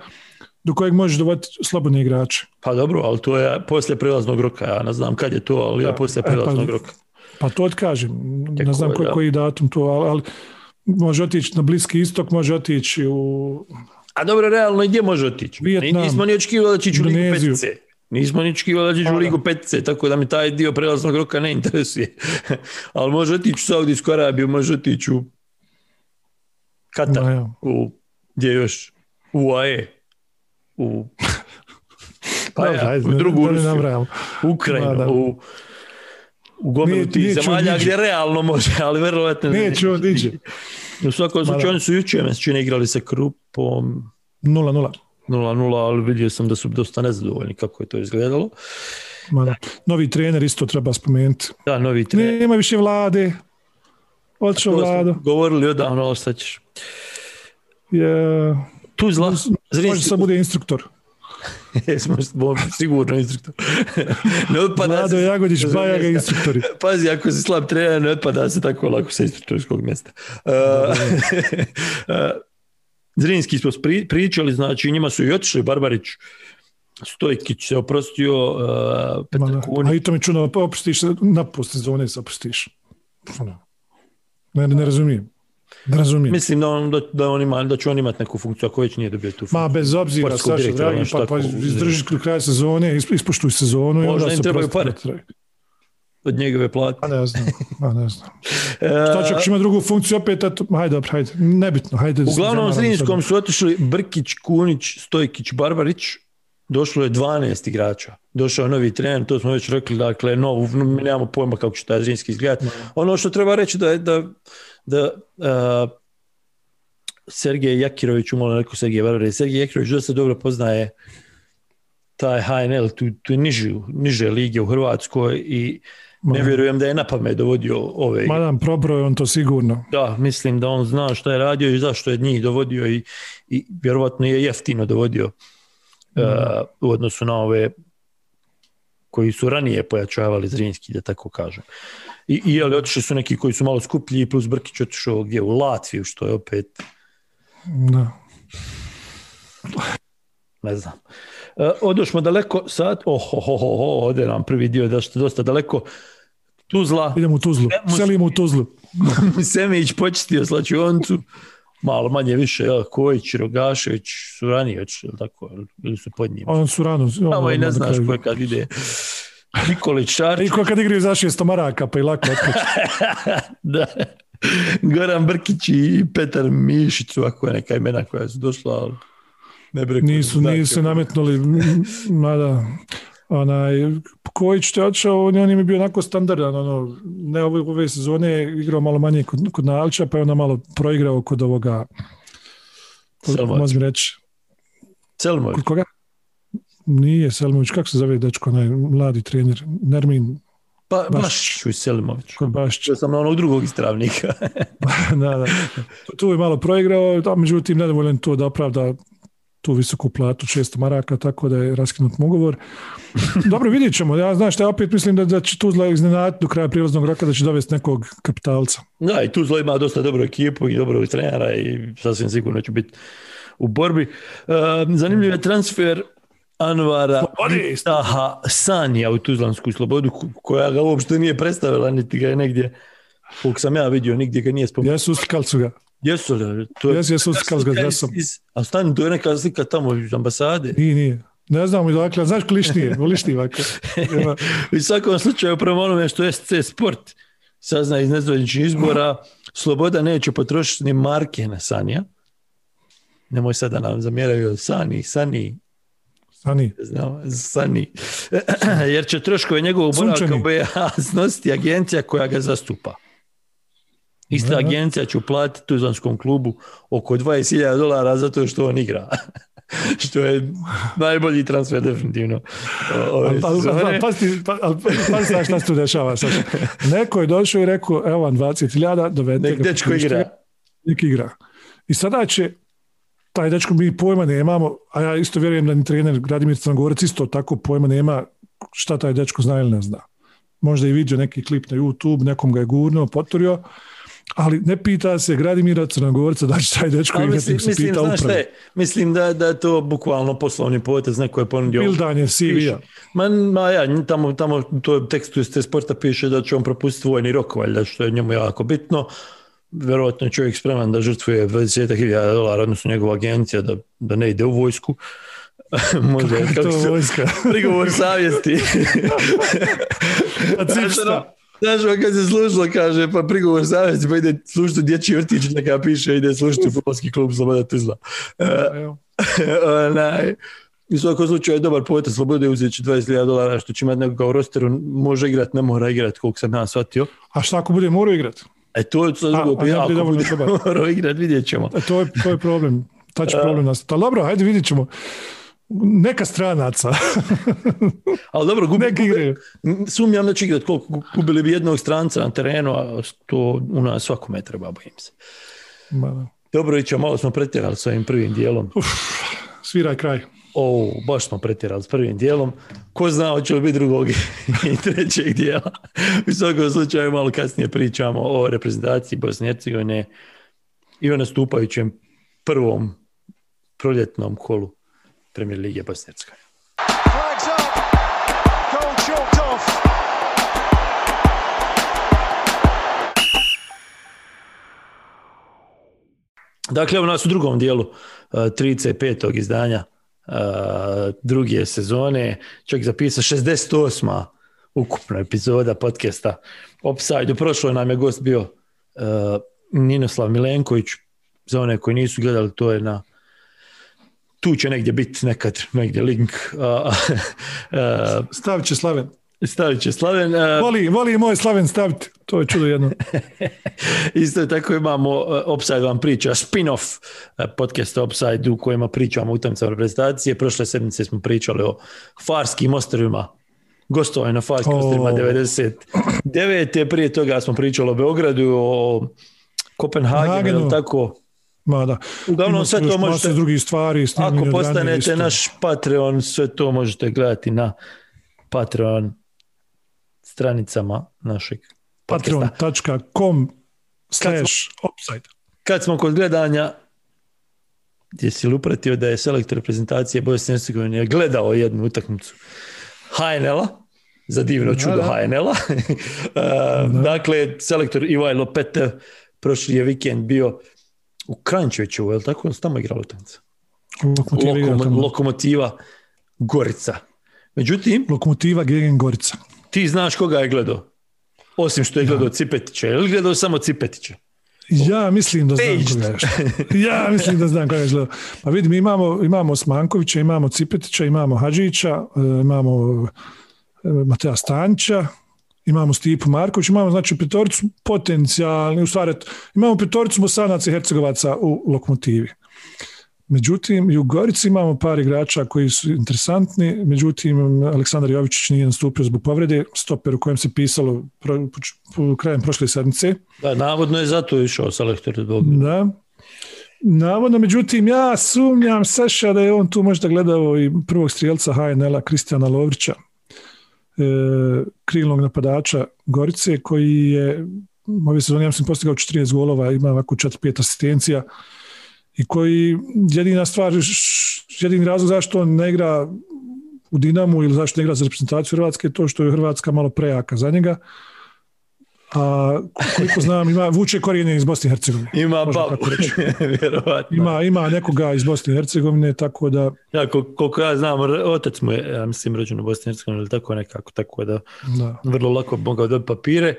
do kojeg možeš dovoditi slobodne igrače. Pa dobro, ali to je poslije prelaznog roka, ja ne znam kad je to, ali ja poslije E, pa- roka. Pa to ti kažem, Tek ne znam koji, da. koji datum to, ali, ali može otići na Bliski istok, može otići u... A dobro, realno, gdje može otići? Vijetnam, Nismo ni očekivali da će ići u Ligu petice. Nismo ni očekivali da će ići u Pa da. Ligu petice, tako da mi taj dio prelaznog roka ne interesuje. <laughs> Ali može otići u Saudijsku Arabiju, može otići u Katar, ja. u, gdje još? U AE, u, <laughs> pa Dobro, ja, ajde, u drugu da ne Rusiju. Ukrajinu, Ma da. u, u gomilu tih zemalja gdje realno može, <laughs> ali verovatno ne. Neće on. U svakom slučaju, da. oni su jučer, čini, igrali sa Krupom 0-0. 0-0, ali vidio sam da su dosta nezadovoljni kako je to izgledalo. Ma da. Novi trener isto treba spomenuti. Da, novi trener. Nema više vlade. Otišao vlado. govorili odavno, ali šta ćeš. Je, Tuzla, može Zrinski, sad bude instruktor. <laughs> smo smo sigurno instruktor. <laughs> ne otpada Vlado se- Jagodić, Bajaga instruktori. <laughs> Pazi, ako si slab trener, ne otpada se tako lako sa instruktorskog mjesta. Uh, Zrinski smo pri- pričali, znači njima su i otišli Barbarić, Stojkić se oprostio, uh, Petar. Kunić, A i to mi čuno, pa opustiš, napusti zone se opustiš. Ono. Ne, ne razumijem. Ne razumijem. Mislim da on, da, da, on ima, da će on imati neku funkciju, ako već nije dobio tu funkciju. Ma bez obzira, Saša, dragi, pa, pa tako. izdržiš do kraja sezone, is- ispoštuj sezonu i Možda onda im se trebaju pare. Od njegove plate. Pa ne znam, pa ne znam. <laughs> E, Šta će, ako ima drugu funkciju opet, eto, hajde, dobro, hajde, nebitno, hajde. Uglavnom, Zrinskom sad. su otišli Brkić, Kunić, Stojkić, Barbarić. Došlo je 12 igrača. Došao je novi trener, to smo već rekli, dakle, nov, mi nemamo pojma kako će taj Zrinski izgledati. Ono što treba reći da je da, da a, Sergej Jakirović, umalo neko Sergej Barbarić, Sergej Jakirović dosta dobro poznaje taj HNL, tu, tu nižu, niže lige u Hrvatskoj i ne vjerujem da je na pamet dovodio ove Madam, probro je on to sigurno. da, mislim da on zna šta je radio i zašto je njih dovodio i, i vjerovatno je jeftino dovodio uh, u odnosu na ove koji su ranije pojačavali Zrinski, da tako kažem. I, i ali otišli su neki koji su malo skuplji, plus Brkić otišao gdje u Latviju, što je opet, Da. ne znam. Uh, odošmo daleko sad, oh, oh, oh, oh, oh, ode nam prvi dio da što dosta daleko, Tuzla, Idemo u Tuzlu, Idemo- selimo u Tuzlu. <laughs> Semić počistio slačioncu, malo manje više, ja, Kojić, Rogašević su ranije otišli, jel tako, ili su pod njim. On su rano. Tamo i ne na znaš ko je kad ide. Nikolić Šarč, <laughs> I ko kad igraju za šesto maraka, pa i lako <laughs> da. Goran Brkić i Petar Mišić su je neka imena koja su došla, ali ne bi rekao Nisu, da nisu nametnuli, mada, onaj, Kojić te otišao, on, on im je bio onako standardan, ono, ne ove, ove sezone je igrao malo manje kod, kod Nalića, pa je onda malo proigrao kod ovoga, možem reći, Selmović. kod koga? Nije Selmović, kako se zove dečko, onaj mladi trener, Nermin, Pa, Baš. baš i Selimović. kod Bašća. Čuo sam na onog drugog istravnika. <laughs> da, da. Tu je malo proigrao, da, međutim nedovoljan to da opravda tu visoku platu, 600 maraka, tako da je raskinut ugovor. Dobro, vidjet ćemo. Ja znaš ja opet mislim da, da će Tuzla iznenaditi do kraja prilaznog roka da će dovesti nekog kapitalca. Da, i Tuzla ima dosta dobru ekipu i dobrog trenera i sasvim sigurno će biti u borbi. Uh, zanimljiv je transfer Anvara Slobodi. Aha, Sanija u Tuzlansku slobodu ko- koja ga uopšte nije predstavila, niti ga je negdje koliko sam ja vidio, nigdje ga nije spomenuo. Uslikali su ga. Jesu li? To je Jesu, jesu A stani, to je neka slika tamo iz ambasade. Nije, nije. Ne znam dakle, znaš ko lišnije? Lišnije ovako. <laughs> U svakom slučaju, prema onome što je SC Sport sazna iz nezvaničnih izbora, Sloboda neće potrošiti ni marke na Sanija. Nemoj sad da nam zamjeraju Sani, Sani, Ani, znam, Sani. <clears throat> Jer će troškove njegovog boravka u. BiH snositi agencija koja ga zastupa. Ista agencija će uplatiti Tuzlanskom klubu oko 20.000 dolara zato što on igra. <laughs> što je najbolji transfer definitivno ove pa, šta se tu dešava. Sad. Neko je došao i rekao, evo vam 20.000, dovedite Nek ga, dečko igra. Nek igra. I sada će taj dečko, mi pojma nemamo, a ja isto vjerujem da ni trener Gradimir Crnogorac isto tako pojma nema šta taj dečko zna ili ne zna. Možda je vidio neki klip na YouTube, nekom ga je gurnuo, poturio, ali ne pita se Gradimira Crnogorca da će taj dečko igrati, mislim, se mislim, pita znaš upravo. je? Mislim da, da je to bukvalno poslovni potez, neko je ponudio. Bildanje CV-a. Ma, ma ja, tamo, tamo u toj tekstu iz te sporta piše da će on propustiti vojni rok, valjda, što je njemu jako bitno. verovatno je čovjek spreman da žrtvuje 20.000 dolara, odnosno njegova agencija da, da ne ide u vojsku. <laughs> Možda je to se- vojska? prigovor savjesti. <laughs> <laughs> A cipsta. Znaš, ono kad se slušalo, kaže, pa prigovor savjesti, pa ide slušati dječji vrtić, neka piše, ide slušati futbolski klub Sloboda Tuzla. E, <laughs> onaj, u svakom slučaju je dobar poeta Slobode uzet će 20.000 dolara što će imati nekoga u rosteru, može igrat, ne mora igrat, koliko sam ja shvatio. A šta ako bude morao igrat? E to je sad drugo ja ako bude <laughs> morao igrat, vidjet ćemo. E, to, je, to je problem. Ta će problem nastati. Ali dobro, hajde vidjet ćemo. Neka stranaca. <laughs> Ali dobro, gubi, Neka gubi- sumnjam da će igrat koliko gu- gubili bi jednog stranca na terenu, a to u nas svakome treba, bojim se. Dobro, iće, malo smo pretjerali s ovim prvim dijelom. Uf, sviraj kraj. O, baš smo pretjerali s prvim dijelom. Ko zna hoće li biti drugog <laughs> i trećeg dijela. U svakom slučaju malo kasnije pričamo o reprezentaciji Bosne i Hercegovine i o nastupajućem prvom proljetnom kolu Premier Lige off. Dakle, evo nas u drugom dijelu uh, 35. izdanja uh, druge sezone. Čovjek zapisa 68. ukupna epizoda podcasta Offside. U prošloj nam je gost bio uh, Ninoslav Milenković. Za one koji nisu gledali, to je na tu će negdje biti nekad, negdje link. Stavit će Slaven. stavit će Slaven. Voli, voli moj Slaven staviti. To je čudo jedno. <laughs> Isto tako imamo uh, Upside vam priča, spin-off uh, podcast Upside u kojima pričamo o utakmicama reprezentacije. Prošle sedmice smo pričali o Farskim ostrovima, gostovanje na Farskim O. ostrovima 99. Prije toga smo pričali o Beogradu, o Kopenhagenu, tako? Ma da. Uglavnom sve to možete, drugih stvari. ako postanete isto. naš Patreon, sve to možete gledati na Patreon stranicama našeg. Patreon.com slash upside. kad smo kod gledanja, jesi li upratio da je selektor reprezentacije Bosne i Hercegovine gledao jednu utakmicu HNL-a, za divno čudo da. HNL-a. Uh, <laughs> Dakle, selektor Ivajlo Pete prošli je vikend bio u Krančeviću, je li tako? Tamo je igrala utakmica. Lokomotiva, tamo. lokomotiva Gorica. Međutim, Lokomotiva Gegen Gorica. ti znaš koga je gledao? Osim što je gledao Cipetića. Je li gledao samo Cipetića? Ja mislim da znam koga je. Ja mislim da znam koga je gledao. Pa vidi, mi imamo, imamo Osmankovića, imamo Cipetića, imamo Hadžića, e, imamo e, Mateja Stanća, imamo Stipu Marković, imamo znači petoricu potencijalni, u stvari imamo petoricu Bosanaca i Hercegovaca u lokomotivi. Međutim, i u Gorici imamo par igrača koji su interesantni, međutim, Aleksandar Jovičić nije nastupio zbog povrede, stoper u kojem se pisalo pro, po- krajem prošle sedmice. Da, navodno je zato išao selektor zbog Da. Navodno, međutim, ja sumnjam Saša da je on tu možda gledao i prvog strijelca HNL-a Kristijana Lovrića, krilnog napadača Gorice, koji je ove sezone, ja mislim, postigao 14 golova, ima ovako 4-5 asistencija i koji jedina stvar, jedini razlog zašto on ne igra u Dinamu ili zašto ne igra za reprezentaciju Hrvatske je to što je Hrvatska malo prejaka za njega. A koliko znam, ima vuče korijene iz Bosne i Hercegovine. <laughs> Ima reći. <laughs> vjerovatno. Ima, ima nekoga iz Bosne i Hercegovine, tako da, Ja, kol- koliko ja znam, otac mu je, ja mislim, rođen u Bosni i Hercegovini ili tako nekako, tako da da. vrlo lako mogao dobiti papire.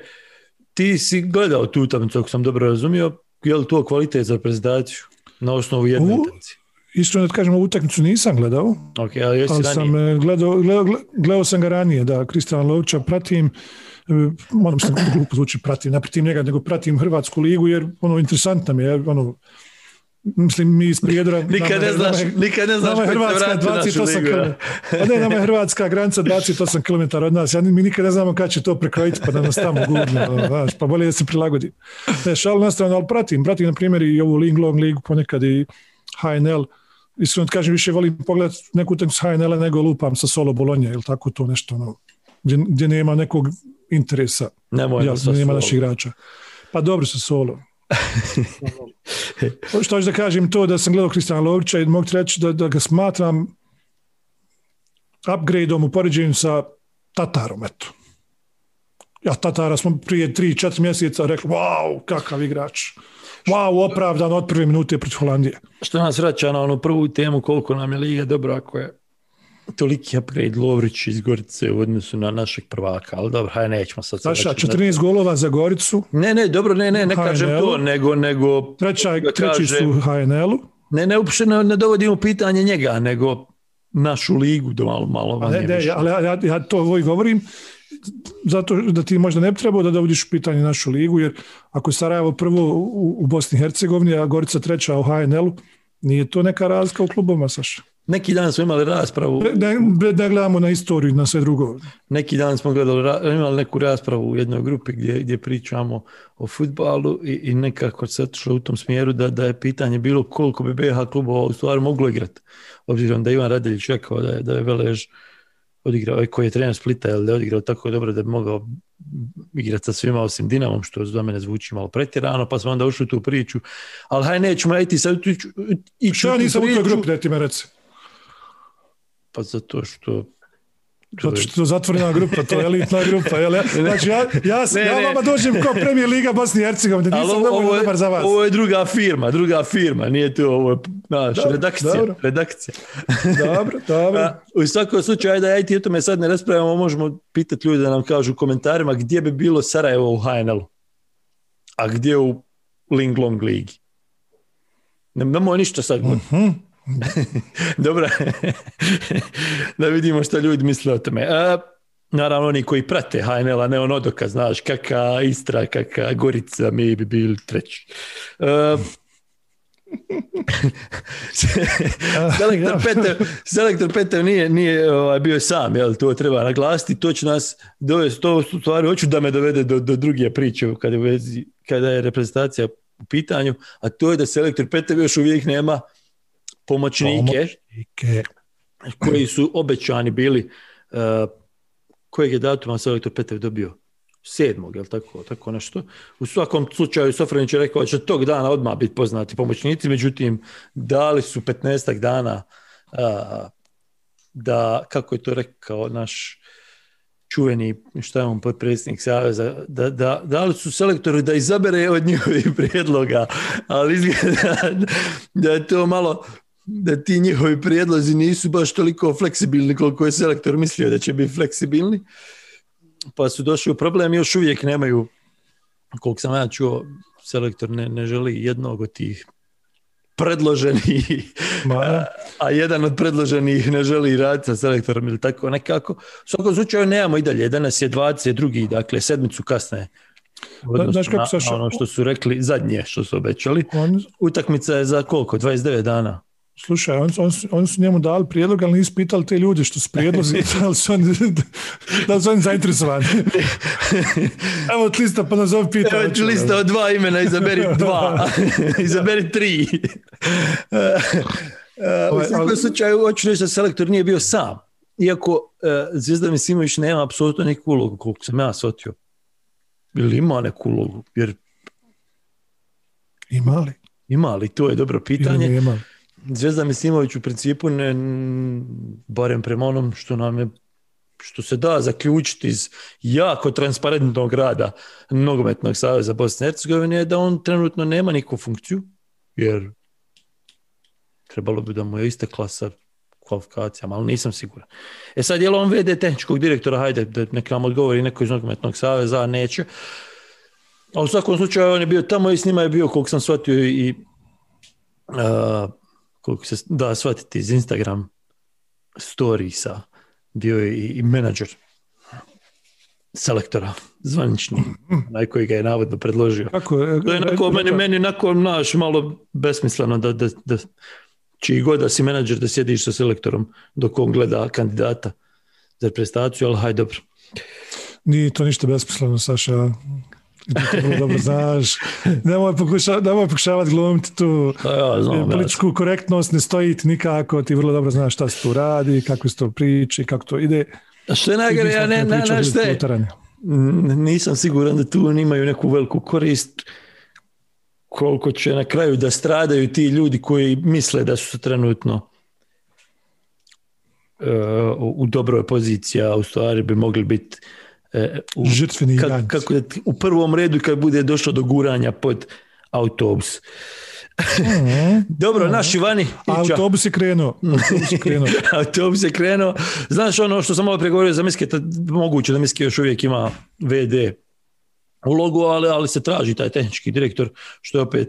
Ti si gledao tu utakmicu, ako sam dobro razumio, je li to kvalitet za reprezentaciju na osnovu jedne utakmice? Iskreno da kažem, ovu utakmicu nisam gledao, Ok, ali ali sam e, gledao, gledao, gledao sam ga ranije, da, Kristijana Lovića pratim, e, moram se glupo zvuči pratim, ne pratim njega, nego pratim Hrvatsku ligu, jer ono, interesantna mi je, ono, mislim, mi iz Prijedora... <laughs> Nikad ne znaš, nama je- nikad ne znaš Nama je Hrvatska vratiti u našu 28 ligu. ja. km. Pa ne, nama je Hrvatska granica 28 km od nas. Ja, mi nikad ne znamo kada će to prekrojiti pa da nas tamo gurne. ono, Znaš, pa bolje da se prilagodi. Ne, šal na stranu, ali pratim. Pratim, na primjer, i ovu Ling Long ligu, ponekad i HNL. Iskreno kažem, više volim pogledati neku utakmicu HNL-a nego lupam sa Solo Bolonja ili tako to nešto, ono, gdje, gdje nema nekog interesa. Nemoj Ja, nema naših igrača. Pa dobro sa Solo. <laughs> Što hoću da kažem to da sam gledao Kristijana Lovrića i mogu reći da, da ga smatram upgradeom u poređenju sa Tatarom, eto. Ja Tatara smo prije 3-4 mjeseca rekli, wow, kakav igrač. Wow, opravdan od prve minute protiv Holandije. Što nas vraća na onu prvu temu koliko nam je Liga dobro ako je toliki upgrade Lovrić iz Gorice u odnosu na našeg prvaka, ali dobro, hajde nećemo sad. Saša, 14 golova za Goricu. Ne, ne, dobro, ne, ne, ne kažem to, nego... nego Treća, treći su u HNL-u. Ne, ne, uopšte ne, ne dovodimo pitanje njega, nego našu ligu do malo, malo manje ali ja, ja to ovoj govorim zato da ti možda ne bi trebao da dovodiš u pitanje našu ligu, jer ako je Sarajevo prvo u, u Bosni i Hercegovini, a Gorica treća u HNL-u, nije to neka razlika u klubovima, Saša? Neki dan smo imali raspravu... Da, da gledamo na istoriju, na sve drugo. Neki dan smo gledali, imali neku raspravu u jednoj grupi gdje, gdje pričamo o futbalu i, i nekako se otišlo u tom smjeru da, da je pitanje bilo koliko bi BH klubova u stvari moglo igrati. Obzirom da Ivan Radeljić rekao da je, da je Velež odigrao, ovaj koji je trener Splita, jel da je odigrao tako dobro da bi mogao igrati sa svima osim Dinamom, što za mene zvuči malo pretjerano, pa smo onda ušli u tu priču. Ali haj nećemo iti sad ići Što ja nisam u toj grupi, da ti me reci? Pa zato što zato što je to zatvorena grupa, to je elitna grupa. Jel? Znači, ja, ja, ne, ja vama dođem kao premijer Liga Bosni i Hercegovine, nisam ovo, dovoljno dobar za vas. Ovo je druga firma, druga firma, nije to ovo, naš, dobro, redakcija. Dobro. redakcija. dobro, dobro. <laughs> A, u svakom slučaju, i ti o tome sad ne raspravljamo, možemo pitati ljudi da nam kažu u komentarima gdje bi bilo Sarajevo u HNL-u, a gdje u Ling Long Ligi. Ne, nemoj ništa sad. Uh mhm. -huh. <laughs> Dobro, <laughs> da vidimo što ljudi misle o tome. A, naravno, oni koji prate HNL, a ne ono dokaz, znaš, kaka Istra, kaka Gorica, mi bi bili treći. A, <laughs> selektor, Petev, selektor Petev nije, nije ovaj, bio sam, jel, to treba naglasiti, to će nas dovesti, to u stvari hoću da me dovede do, do druge priče kada je, kada je reprezentacija u pitanju, a to je da selektor Petev još uvijek nema pomoćnike, pomoćnike. koji su obećani bili uh, kojeg je datuma selektor Petev dobio? Sedmog, jel tako, tako nešto. U svakom slučaju Sofranić je rekao da će tog dana odmah biti poznati pomoćnici, međutim dali su 15 dana uh, da, kako je to rekao naš čuveni, šta je on, potpredsjednik Saveza, da, da, dali su selektori da izabere od njihovih prijedloga, ali izgleda <laughs> da je to malo da ti njihovi prijedlozi nisu baš toliko fleksibilni koliko je selektor mislio da će biti fleksibilni, pa su došli u problem još uvijek nemaju, koliko sam ja čuo, selektor ne, ne želi jednog od tih predloženih, a, a jedan od predloženih ne želi raditi sa selektorom ili tako nekako. U svakom slučaju nemamo i dalje, danas je 22. dakle sedmicu kasne Znaš kako, na, na ono što su rekli zadnje što su obećali. On... Utakmica je za koliko? 29 dana. Slušaj, oni on, on su njemu dali prijedlog, ali nisu pitali te ljude što su prijedlozi, <laughs> <laughs> da li su oni, <laughs> da li su oni zainteresovani. Evo od lista pa nazove pita. Evo ti lista od dva imena, izaberi dva, izaberi tri. U ovaj, svakom slučaju, hoću reći da selektor nije bio sam. Iako uh, Zvijezda Misimović nema apsolutno neku ulogu, koliko sam ja shvatio. Ili ima neku ulogu? Jer... Ima li? Ima li, to je dobro pitanje. Ima li? Zvezda Misimović u principu ne, barem prema onom što nam je što se da zaključiti iz jako transparentnog rada nogometnog saveza Bosne i Hercegovine je da on trenutno nema nikakvu funkciju, jer trebalo bi da mu je istekla sa kvalifikacijama, ali nisam siguran. E sad, je li on vede tehničkog direktora, hajde, da neka nam odgovori neko iz nogometnog saveza, neće. A u svakom slučaju on je bio tamo i s njima je bio, koliko sam shvatio, i uh, koliko se da shvatiti iz Instagram storiesa, bio je i, i menadžer selektora zvanični, naj koji ga je navodno predložio. Kako, to je onako, meni, meni onako, naš, malo besmisleno da, da, da čiji god da si menadžer da sjediš sa selektorom dok on gleda kandidata za prestaciju, ali hajde dobro. Nije to ništa besmisleno, Saša dobro znaš. Nemoj, pokuša, nemoj pokušavati glumiti tu ja, znam, političku ja. korektnost, ne stoji ti nikako, ti vrlo dobro znaš šta se tu radi, kako se to priči, kako to ide. A što je najgore, ja ne, ne, ne, šta nisam siguran da tu imaju neku veliku korist koliko će na kraju da stradaju ti ljudi koji misle da su trenutno uh, u dobroj poziciji, a u stvari bi mogli biti u, Žrtveni kad- janjci. kako u prvom redu kad bude došlo do guranja pod autobus. <laughs> Dobro, naši vani. A autobus je krenuo. Autobus je krenuo. <laughs> autobus je krenuo. Znaš ono što sam malo pregovorio za Miske, moguće da Miske još uvijek ima VD ulogu, ali, ali se traži taj tehnički direktor, što je opet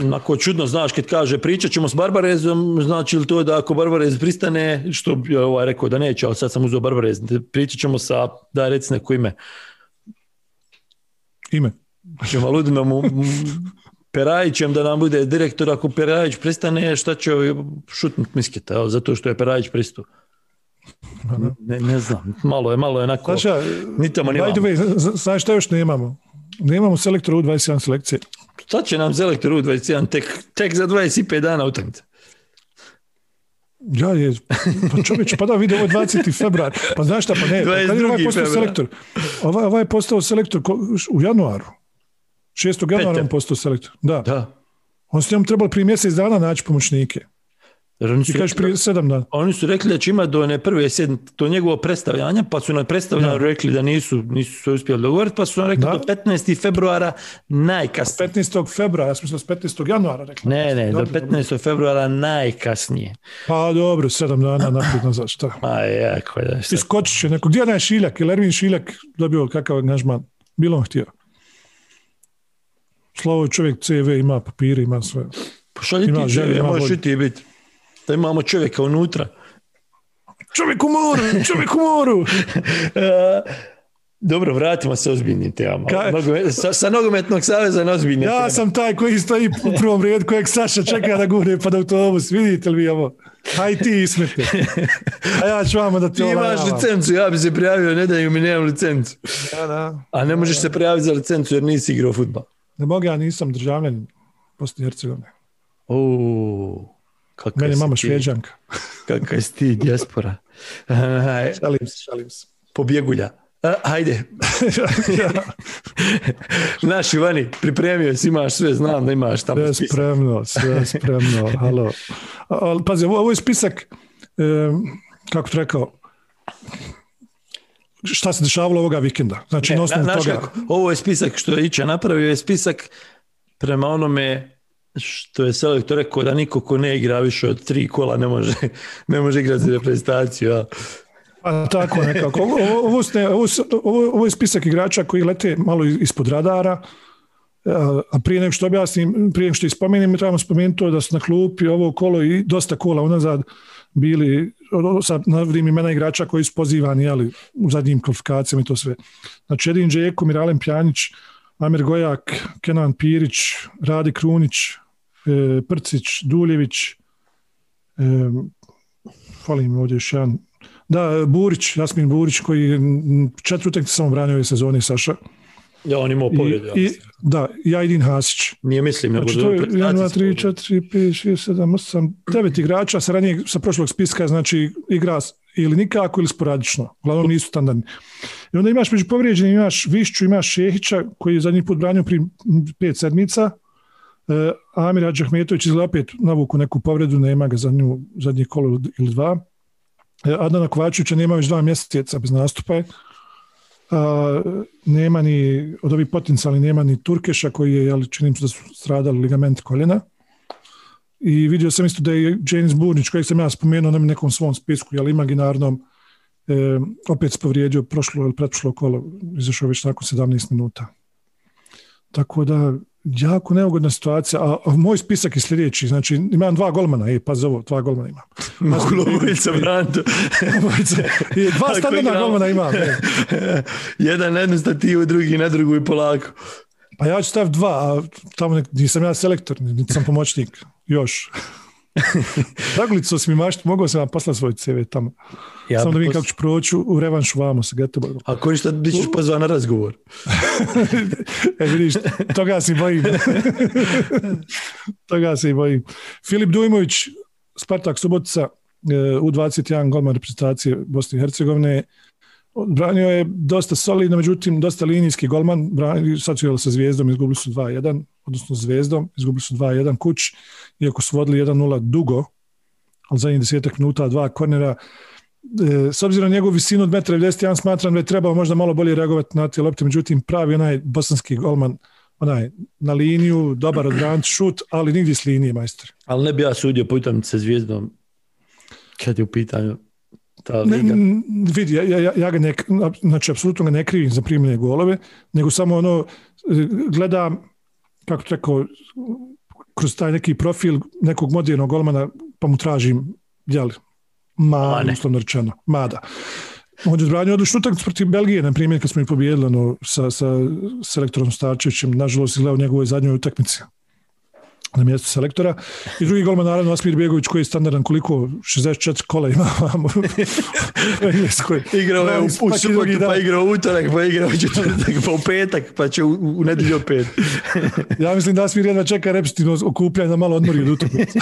Onako čudno, znaš, kad kaže pričat ćemo s Barbarezom, znači li to da ako Barbarez pristane, što bi ovaj rekao da neće, ali sad sam uzeo Barbarez, pričat ćemo sa, daj reci neko ime, Ime. ćemo Ludinom mu- Perajićem da nam bude direktor, ako Perajić pristane, šta će šutnut misketa, evo, zato što je Perajić pristao. Ne, ne znam, malo je, malo je onako, Znaš, ja, ni tamo ni by the vamo. way, z- znaš šta još nemamo? Nemamo selektora u 21 selekcije. Šta će nam selektor u 21, tek, tek za 25 dana utakmice. Ja je, pa čovječ, pa da vidi, ovo je 20. februar. Pa znaš šta, pa ne, pa kad je ovaj 22. postao februar. selektor? Ovaj, ovaj je postao selektor ko- u januaru. 6. januara on postao selektor. Da. Da. On s njom trebalo prije mjesec dana naći pomoćnike. Jer oni, su Ti kažeš prije sedam dana. oni su rekli da će imati do one prve sjednice, do njegovog predstavljanja, pa su na predstavljanju rekli da nisu, nisu se uspjeli dogovoriti, pa su nam rekli Da. do 15. februara najkasnije. 15. februara, ja sam mislio s 15. januara rekli. Ne, ne, do Dobro, dobro. 15. februara najkasnije. Pa dobro, sedam dana naprijed nazad, šta? <laughs> Ma jako da šta. Iskočit će neko. Gdje je Šiljak? Je li Ervin Šiljak dobio kakav angažman? Bilo on htio. Slovo čovjek CV ima papire, ima sve. Pošalji Ima ti želju, čovjek, ima možeš i ti biti. Da imamo čovjeka unutra. Čovjek u moru, čovjek u moru. <laughs> E, Dobro, vratimo se ozbiljnim temama. Nogomet- sa, sa nogometnog saveza na ozbiljne Ja teme. sam taj koji stoji u prvom redu, kojeg Saša čeka da gure pod autobus. Vidite li vi ovo? Aj ti ismete. A ja ću vamo da Ti te imaš licencu, ja bi se prijavio, ne daju mi, nemam licencu. Ja, da. A ne možeš se prijaviti za licencu jer nisi igrao futbal. Ne mogu, ja nisam državljanin Bosne i Hercegovine. O, kakav Meni mama šveđanka. <laughs> Kakav si ti dijaspora. <laughs> Aj, Šalim se, šalim se. Pobjegulja. A, hajde, <laughs> naši vani, pripremio si, imaš sve, znam da imaš tamo Sve spisak. spremno, sve spremno, halo. Ali pazi, ovo, ovo je spisak, em, kako ti rekao, šta se dešavalo ovoga vikenda. Znači, Ne, na toga. kako, ovo je spisak što je Ića napravio, je spisak prema onome što je selektor rekao da niko ko ne igra više od tri kola ne može, <laughs> ne može igrati reprezentaciju. Ja. Pa tako nekako. Ovo, ovo, ovo, je spisak igrača koji lete malo ispod radara, a a prije nego što objasnim, prije nego što ispomenem, trebamo spomenuti to da su na klupi ovo kolo i dosta kola unazad bili, o- o- sad navodim imena igrača koji su pozivani jeli, u zadnjim kvalifikacijama i to sve. Znači Edin Džeko, Miralem Pjanić, Amir Gojak, Kenan Pirić, Radi Krunić, Prcić, Duljević, e, falim ovdje još jedan, da, Burić, Jasmin Burić koji četiri utakmice samo branio ove sezone Saša. ja, on imao I, pobjedu. ja i, da, i Ajdin Hasić. Nije mislim, nego Znači to je reprezentacija 1, 2, 3, pobjedu. 4, 5, 6, 7, 8, 9 igrača sa ranijeg, sa prošlog spiska, znači igra ili nikako ili sporadično. Uglavnom nisu standardni. I onda imaš među povrijeđenim, imaš Višću, imaš Šehića koji je zadnji put branio prije m, pet sedmica. E, Amir Adžahmetović izgleda opet navuku neku povredu, nema ga zadnju, zadnje kolo ili- dva. E, Adana Kovačevića nema već dva mjeseca bez nastupa. A, nema ni, od ovih potencijalnih nema ni Turkeša koji je, jel, čini se da su stradali ligament koljena. I vidio sam isto da je James Burnić, kojeg sam ja spomenuo na nekom svom spisku, jel, imaginarnom, e, opet se povrijedio prošlo ili pretprošlo kolo, izašao već nakon 17 minuta. Tako da, jako neugodna situacija, a, a moj spisak je sljedeći, znači imam dva golmana, e, pa ovo, dva golmana imam. <laughs> Mogu Lobovica Branto. I dva standardna golmana imam. <laughs> Jedan na jednu stativu, drugi na drugu i polako. Pa ja ću staviti dva, a tamo nek- nisam ja selektor, niti sam pomoćnik, još. <laughs> Zagulicu sam mi mašti, mogao sam vam poslati svoj CV tamo. Ja Samo da vidim pos- kako ću proći u revanšu vamo sa Göteborgom. Ako ništa, bit ćeš pozvan na razgovor. <laughs> E vidiš, toga se i bojim. <laughs> toga se i bojim. Filip Dujmović, Spartak Subotica, e, U21 golman reprezentacije Bosne i Hercegovine. Branio je dosta solidno, međutim, dosta linijski golman. Branio, sad su sa Zvijezdom, izgubili su 2-1, odnosno Zvijezdom, izgubili su 2-1 kuć, iako su vodili 1-0 dugo, ali zadnjih desetak minuta, dva kornera. E, s obzirom na njegovu visinu od 1,91 smatram da je trebao možda malo bolje reagovati na te lopte, međutim pravi onaj bosanski golman onaj, na liniju, dobar odbranč, šut, ali nigdje s linije, majstor. Ali ne bi ja sudio po utakmici sa zvijezdom kad je u pitanju ta Ne, liga. n- vidi, ja, ja, ja ga ne, znači, apsolutno ga ne krivim za primljene golove, nego samo ono, e, gledam, kako to rekao, kroz taj neki profil nekog modernog golmana, pa mu tražim, jel, ma, uslovno rečeno, mada. On je odbranio odličnu utakmicu protiv Belgije, na primjer, kad smo ih pobijedili ono, sa, sa selektorom Starčevićem, nažalost, izgledao u njegovoj zadnjoj utakmici na mjestu selektora. I drugi golman, naravno, Asmir Begović, koji je standardan koliko, 64 kola ima vamo u Engleskoj. <laughs> Igrao je u, u subotu, pa igrao u utorak, pa igrao u četvrtak, pa u petak, pa će u, u nedjelju opet. <laughs> Ja mislim da Asmir jedva čeka repstino okupljanje da malo odmori od utakmice.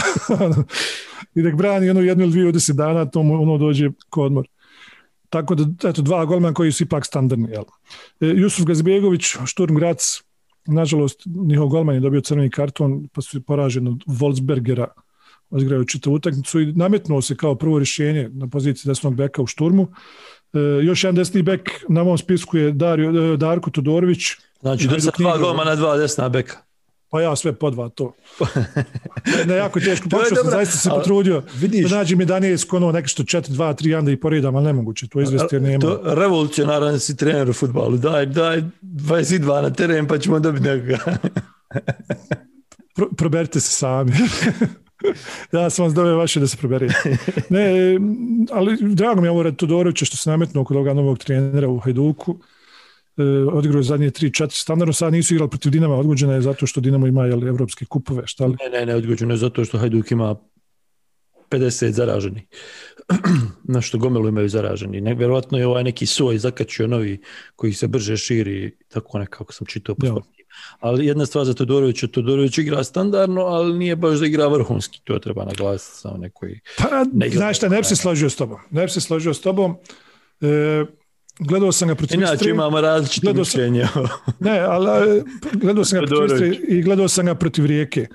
<laughs> I nek brani ono jednu ili dvije od deset dana, to mu ono dođe ko odmor. Tako da, eto, dva golmana koji su ipak standardni. Jel? E, Jusuf Gazbegović, Šturm Grac, nažalost, njihov golman je dobio crveni karton, pa su poraženi od Wolfsbergera, odigraju čitavu utakmicu i nametnuo se kao prvo rješenje na poziciji desnog beka u Šturmu. E, još jedan desni bek na mom spisku je Dario, e, Darko Todorović, Znači, dva igrao. golmana, dva desna beka. Pa ja sve po dva to. Ne, jako teško. <laughs> Pokušao sam, zaista se potrudio. vidiš- Da nađi mi Danijelsku ono neko što 4, 2, 3, onda i poredam, ali nemoguće. To izvesti jer nema. To revolucionaran si trener u futbalu. Daj, daj 22 na teren pa ćemo dobiti nekoga. <laughs> Pro, proberite se sami. <laughs> ja sam vas doveo vaše da se proberete. Ne, ali drago mi je ovo Red Todorovića što se nametnuo kod ovoga novog trenera u Hajduku. E, odigrao je zadnje 3-4 standardno, sad nisu igrali protiv Dinama, odgođena je zato što Dinamo ima jel, evropske kupove, šta li? Ne, ne, ne, odgođeno je zato što Hajduk ima 50 zaraženih. <clears throat> Na što gomelu imaju zaraženi. Ne, vjerovatno je ovaj neki soj zakačio novi koji se brže širi, tako nekako sam čitao po. Ali jedna stvar za Todorovića, Todorović igra standardno, ali nije baš da igra vrhunski, to treba naglasiti samo nekoj... Pa, Ne znaš šta, ne bi se složio s tobom. Ne bi se složio s tobom. E, gledao sam ga protiv Inače Istre. imamo različite Gledao sam-. <laughs> Ne, ali gledao sam ga protiv. Istre i gledao sam ga protiv Rijeke.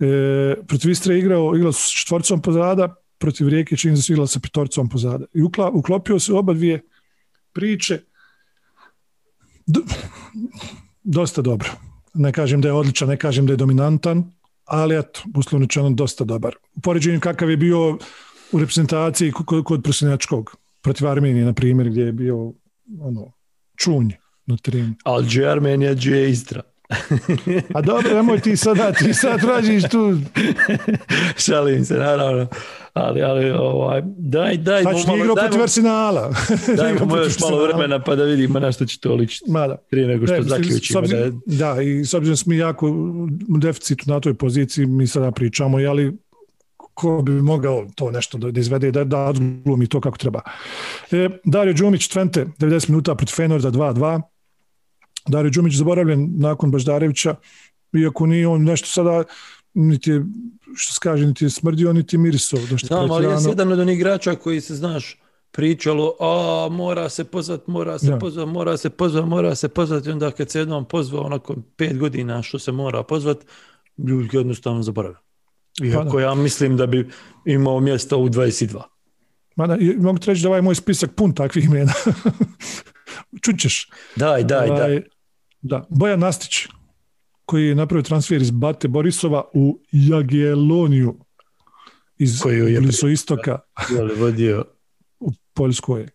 E, protiv Istre je igrao, igrao s četvorcom pozada, protiv Rijeke čini se su igrali sa petorcom pozada. I ukla, uklopio se oba dvije priče. D- <laughs> dosta dobro. Ne kažem da je odličan, ne kažem da je dominantan, ali eto, uslovno rečeno dosta dobar. U poređenju kakav je bio u reprezentaciji kod, kod Prosinjačkog, protiv Armenije, na primjer, gdje je bio ono, čunj na terenu. Ali gdje je Armenija, gdje je Istra. A dobro, nemoj ti sada, ti sad tražiš tu. <laughs> Šalim se, naravno. Ali, ali, ovaj, daj, daj, Znači, nije igrao protiv Arsenala. <laughs> Igrao <laughs> mu još malo vremena pa da vidimo na što će to ličiti. Mada. Prije nego što Ne, zaključimo. Da, je- da, i s obzirom smo jako u deficitu na toj poziciji, mi sada pričamo, ali ko bi mogao to nešto da, da izvede, da, da odglumi to kako treba. E, Dario Đumić, Twente, 90 minuta protiv Fenorda 2-2. Dario Đumić zaboravljen nakon Baždarevića, iako nije on nešto sada, niti je, što se kaže, niti je smrdio, niti je mirisao. Nešto Znam, ali pretjerano. jesi jedan od onih igrača koji se, znaš, pričalo, a mora se pozvat, mora se Da. pozvat, mora se pozvat, mora se pozvat i onda kad se jednom pozvao onako pet godina što se mora pozvat, ljudi jednostavno zaboravili. Iako ja mislim da bi imao mjesto u 22. Mada, mogu ti reći da ovaj moj spisak pun takvih imena. <laughs> Čućeš. Daj, daj, Ovaj, daj. Da. Bojan Nastić, koji je napravio transfer iz Bate Borisova u Jagielloniju iz Koju je istoka Je vodio, u Poljskoj.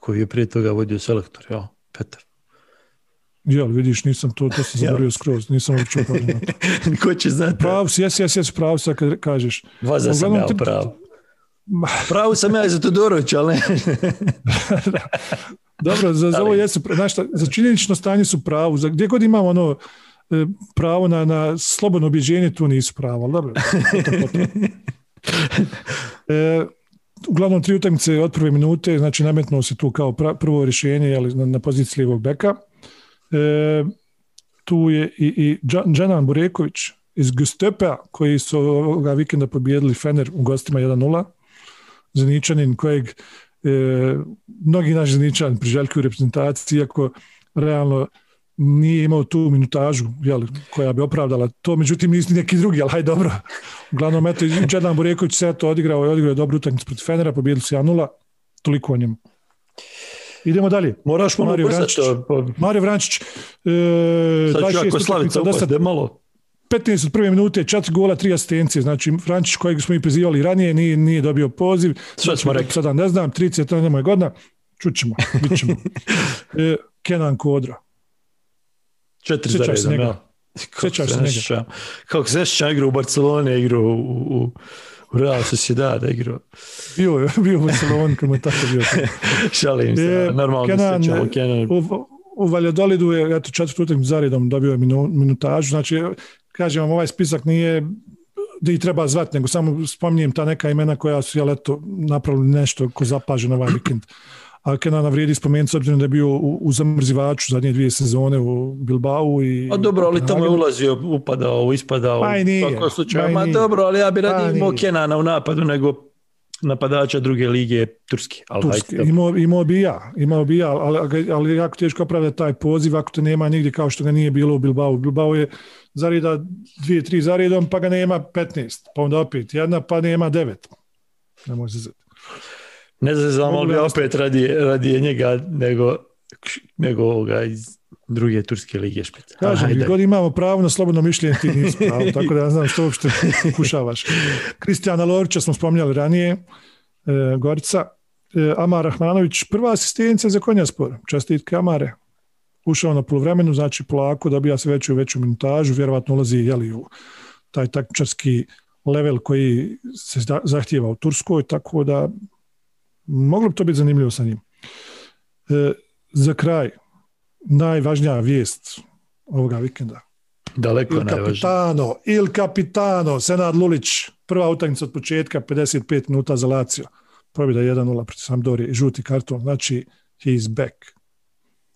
koji je prije toga vodio selektor, ja, Petar. Jel, vidiš, nisam to, to sam Ja. zaboravio skroz, nisam uopće upoznao na to. <laughs> Ko će znati? Pravo si, jesi, jesi, jesi pravo sad kad kažeš. Vaza sam ja ti- pravo. <laughs> Sam ja za Todorović, ali ne. Dobro, za, za ovo jesu, znaš šta, za činjenično stanje su pravo, za gdje god imamo ono, e, pravo na, na slobodno objeđenje, tu nisu pravo, ali dobro. <laughs> E, uglavnom tri utakmice od prve minute, znači nametnuo se tu kao pra- prvo rješenje jeli, na, na poziciji lijevog beka. E, tu je i, i Džanan Bureković iz Gustepea, koji su ovoga vikenda pobijedili Fener u gostima 1-0. Zeničanin kojeg e, mnogi naši Zeničani priželjkuju reprezentaciji, iako realno nije imao tu minutažu jeli, koja bi opravdala to, međutim nisu ni neki drugi, ali hajde dobro. Uglavnom, eto, i Džedan Bureković se to odigrao i odigrao je dobru utakmicu protiv Fenera, pobijedili su 1-0. toliko o njemu. Idemo dalje. Moraš malo Mario Vrančić. pa Mario Vrančić, e, Sad ću 26 ako Slavica upade malo. 15 od prve minute, 4 gola, 3 asistencije. Znači, Vrančić kojeg smo i prizivali ranije, nije, nije dobio poziv. Sve smo rekli. Sada ne znam, 30 nemoj godina. Čućemo, bit ćemo. <laughs> e, Kenan Kodra. Četiri Sjećaš za se njega? ja. Sjećaš se njega? Kako se sjećam, igrao u Barceloni, igrao u, u, u Real Sociedad, igrao. Bio je, <laughs> bio mu je tako bio. <laughs> Šalim se, E, normalno Kenan, se sjećamo Kenan. U, u Valjadolidu je eto, četvrtu utakmicu za redom dobio je minu, minutažu. Znači, kažem vam, ovaj spisak nije da ih treba zvati, nego samo spominjem ta neka imena koja su, jel, eto, napravili nešto ko zapaže na ovaj vikend. A Kenana vrijedi spomenuti s obzirom da je bio u, u zamrzivaču zadnje dvije sezone u Bilbao i... A dobro, ali tamo je ulazio, upadao, ispadao. Pa i nije, U svakom slučaju. pa i Ma dobro, ali ja bi Pa imao nije. Kenana u napadu nego napadača druge lige. Ali Turski. hajde, Imao, imao bi ja, imao bi ja, ali, ali jako teško opravdati taj poziv ako te nema nigdje kao što ga nije bilo u Bilbao. Bilbao je zareda dvije, tri zaredom, pa ga nema 15, pa onda opet jedna, pa nema devet. Ne može se zeti. Ne znam, znam, ali Mogu bi opet radije, radije njega nego, nego ovoga iz druge turske lige špica. Ali Kažem, gdje god imamo pravo na slobodno mišljenje, ti nisi pravo, tako da ja znam što uopšte pokušavaš. <laughs> Kristijana Lorića smo spominjali ranije, e, Gorica, e, Amar Rahmanović, prva asistencija za Konjaspor, čestitke Amare. Ušao na polovremenu, znači polako dobija se veću i veću minutažu, vjerovatno ulazi jeli, u taj takmičarski level koji se zahtijeva u Turskoj, tako da moglo bi to biti zanimljivo sa njim. E, za kraj, najvažnija vijest ovoga vikenda. Daleko Il. Capitano, Il Capitano, Senad Lulić, prva utakmica od početka, 55 minuta za Lazio. Pobjeda 1-0 protiv Sampdorie i žuti karton, znači he is back.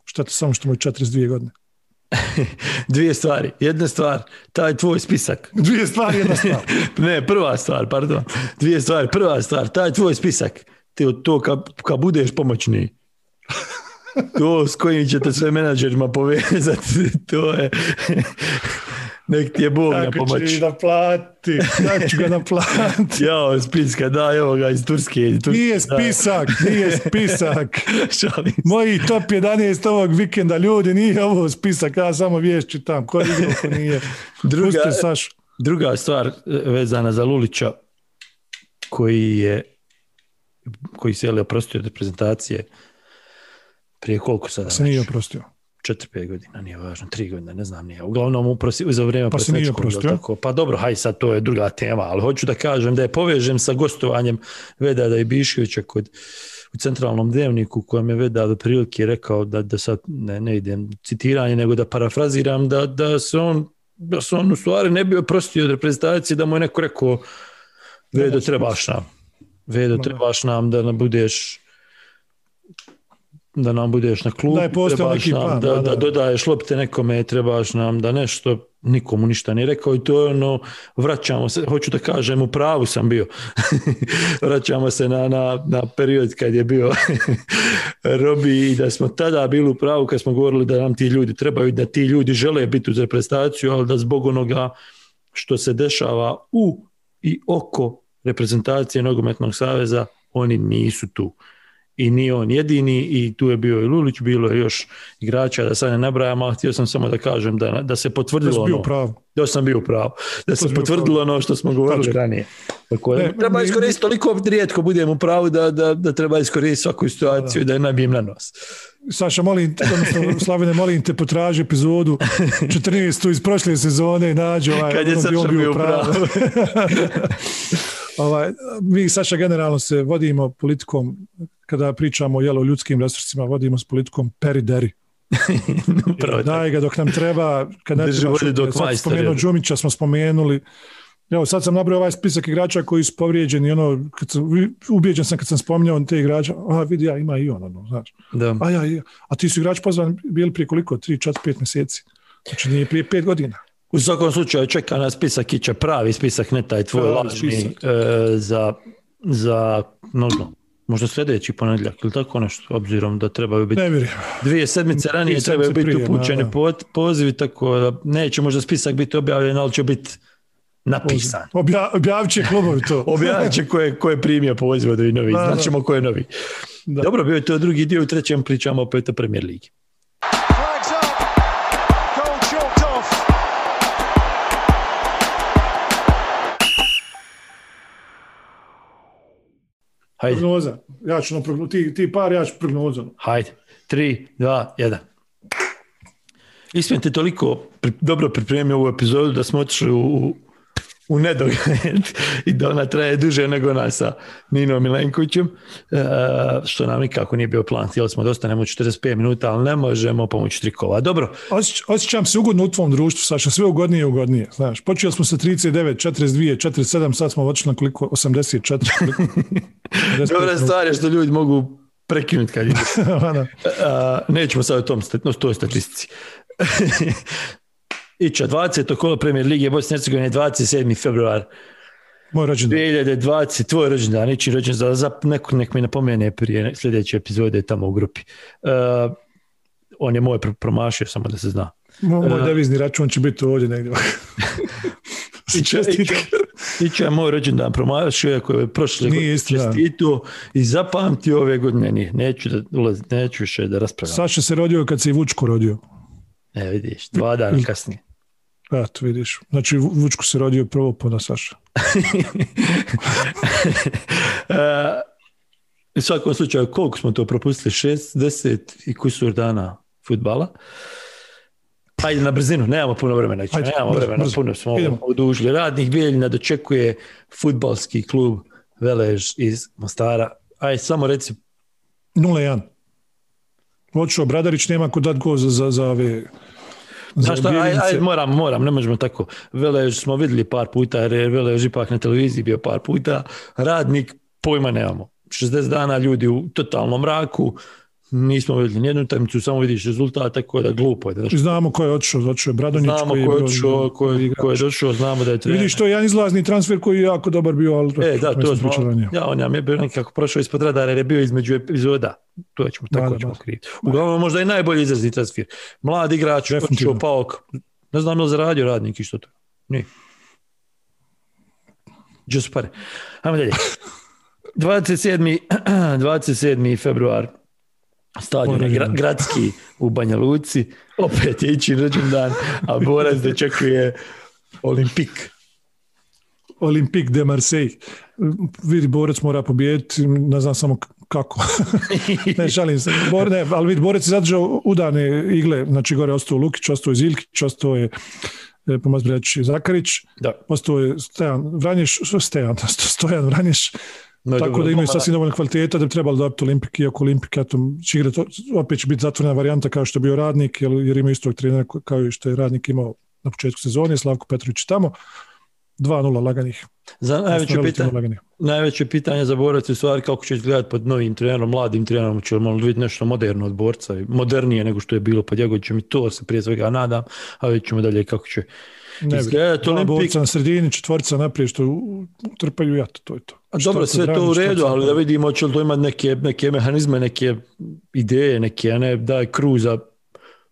Šteta samo što mu je 42 godine. <laughs> Dvije stvari. Jedna stvar, taj tvoj spisak. <laughs> Dvije stvari, jedna stvar. Ne, prva stvar, pardon. Dvije stvari. Prva stvar, taj tvoj spisak. Ti od to kad, kad budeš pomoćni. <laughs> To s kojim ćete sve menadžerima povezati, to je... Nek ti je Bog na pomoć. će ih naplati? Kako ću ga naplati? <laughs> Jao, spiska, daj evo ga iz Turske. Iz Turske Nije spisak, nije spisak. <laughs> Moji top 11 ovog vikenda, ljudi, nije ovo spisak, ja samo vijest čitam. Ko je ko nije. Druga- Sašu. Druga stvar vezana za Lulića, koji je koji se je oprostio od reprezentacije prije koliko sada? Se nije oprostio. 4-5 godina, nije važno, 3 godina, ne znam, nije. Uglavnom uprosi, za vrijeme Pa se nije oprostio? tako. Pa dobro, haj sad, to je druga tema, ali hoću da kažem da je povežem sa gostovanjem Vedada i Biševića kod u centralnom dnevniku kojem je Vedad otprilike rekao da, da sad ne, ne idem citiranje, nego da parafraziram da, da se on da se on u stvari ne bi oprostio od reprezentacije, da mu je neko rekao Vedo, trebaš nam. Vedo, trebaš nam da nam budeš da nam budeš na klubu, Da je trebaš neki nam plan, da, da, da. dodaješ lopte nekome, trebaš nam da nešto, nikomu ništa nije rekao i to je ono, vraćamo se, hoću da kažem, u pravu sam bio. <laughs> vraćamo se na, na, na period kad je bio <laughs> Robi i da smo tada bili u pravu kad smo govorili da nam ti ljudi trebaju, da ti ljudi žele biti uz reprezentaciju, ali da zbog onoga što se dešava u i oko reprezentacije Nogometnog saveza, oni nisu tu. I nije on jedini i tu je bio i Lulić, bilo je još igrača, da sad ne nabrajam, ali htio sam samo da kažem da, da se Da potvrdilo bio ono, u pravu. da sam bio u pravu, da se bio potvrdilo ono što smo govorili Tačka. ranije. Tako, Ne, treba iskoristiti, toliko rijetko budemo u pravu da, da, da treba iskoristiti svaku situaciju i da je nabijem na nos. Saša, molim te, odnosno, <laughs> Slavine, molim te, potraži epizodu 14. iz prošle sezone i nađi ovaj, Kad je ono Saša bio u pravu. <laughs> ovaj, mi, Saša, generalno se vodimo politikom, kada pričamo jel, o ljudskim resursima, vodimo s politikom peri-deri. <laughs> Daj ga dok nam treba, kad ne treba, spomenuo. Đumića smo spomenuli, Evo, sad sam nabrao ovaj spisak igrača koji su povrijeđeni, ono, kad sam, ubijeđen sam kad sam spominjao te igrača, a vidi ja, ima i on, ono, znaš. Da. A ja. a ti su igrači pozvani bili prije koliko? 3, 4, 5 mjeseci. Znači nije prije 5 godina. U svakom slučaju čeka nas spisak iće pravi spisak, ne taj tvoj lažni e, za, za mnogo. Možda sljedeći ponedjeljak ili tako nešto, obzirom da trebaju biti dvije sedmice ranije Dvije trebaju biti prije, upućeni da, da. po- pozivi, tako da neće možda spisak biti objavljen, ali će biti napisan. Obja, objavit će klubovi to. <laughs> Objavit će ko je, ko je primio poziv od da. znaćemo ko je novi. Da. Dobro, bio je to drugi dio, u trećem pričamo opet o Premier Ligi. Hajde, Prognoza. Ja ću na progno- ti, ti par, ja ću prognozom. hajde. Tri, dva, jedan. Ismijem te toliko pri- dobro pripremio ovu epizodu da smo otišli u, u nedogled <laughs> i da ona traje duže nego nas sa Ninom Milenkovićem, e, što nam nikako nije bio plan. Htjeli smo da ostanemo u 45 minuta, ali ne možemo pomoći trikova. Dobro, Osjeć, osjećam se ugodno u tvom društvu, Saša, sve ugodnije i ugodnije. Znaš, počeli smo sa 39, 42, 47, sad smo otišli na koliko? 84. koliko? 55 dobra stvar je što ljudi mogu prekinuti kad <laughs> idu. Ono, A, nećemo sad o tom, toj statistici. <laughs> Ića, 20. kolo Premier Lige Bosne i Hercegovine, 27. februar Moj rođendan. 2020, tvoj rođendan, ići rođendan, za neko nek mi napomene prije sljedeće epizode tamo u grupi. Uh, on je moj pro- promašio, samo da se zna. Moj moj E. devizni račun će biti ovdje negdje. <laughs> Ića, Ića, je moj rođendan promašio, ako je prošle Nije godine čestito i zapamtio ove godine. Nije. Neću, da ulaz, neću više da raspravljam. Saša se rodio kad se i Vučko rodio. E, vidiš, dva dana kasnije. Eto, vidiš. Znači, Vu- Vučko se rodio prvo pa na Saša. <laughs> E, U svakom slučaju, koliko smo to propustili? 60 i kusur dana futbala. Ajde na brzinu, nemamo puno vremena. Ići, Ajde, nemamo brzo, vremena, brzo. puno smo odužili. Radnih Bijeljina dočekuje futbalski klub Velež iz Mostara. Aj, samo reci, 0-1. Očeo Bradarić nema ko dat go za, za, za ove... Znaš šta, aj, aj, moram, moram, ne možemo tako. Velež smo vidjeli par puta, jer je Velež ipak na televiziji bio par puta. Radnik, pojma nemamo. 60 dana ljudi u totalnom mraku, nismo vidjeli nijednu utakmicu, samo vidiš rezultat, tako da glupo je. Da znamo ko je otišao, otišao je Bradonić. znamo koji ko je otišao, ko je, ko je došao, znamo da je trener. Vidiš, to je jedan izlazni transfer koji je jako dobar bio, ali E, da, to smo ja, on je bio nekako prošao ispod radara jer je bio između epizoda. To ćemo, tako Da, ćemo kriti. Uglavnom, možda i najbolji izrazni transfer. Mlad igrač, otišao paok. Ne znam li zaradio radnik i što to. Nije. Su pare? Ajmo dalje. <laughs> 27. 27. <clears throat> februar stadion gra- gradski u Banja Luci. Opet je ići rođendan, a Borac dočekuje Olimpik. Olympique de Marseille. Vidi, Borac mora pobijediti, ne znam samo kako. <laughs> ne, šalim se. Bor, ne, ali vidi, Borac je zadržao udane igle, znači gore ostao Lukić, ostao je Zilkić, ostao je e, Pomazbreć Zakarić, Da. ostao je Stejan Vranješ, što Stejan, Stojan Vranješ, <laughs> No, tako dobro, da imaju sasvim dovoljno kvaliteta da bi trebalo dobiti Olimpik, iako Olimpik eto, će igrati, opet će biti zatvorena varijanta kao što je bio radnik, jer, jer ima istog trenera kao i što je radnik imao na početku sezone, Slavko Petrović tamo, 2-0 laganih. Za najveće pitanje, laganih. najveće pitanje za borac je stvari kako će izgledati pod novim trenerom, mladim trenerom, će li malo vidjeti nešto moderno od borca, modernije nego što je bilo pod Jegovićem i to se prije svega nadam, a vidjet ćemo dalje kako će Ne bi. izgledati. Dva Olimpik, na sredini, četvorca naprijed što trpaju jat, to je to. a dobro, sve to u redu, ali da vidimo će li to imati neke, neke mehanizme, neke ideje, neke, a ne daj kruza,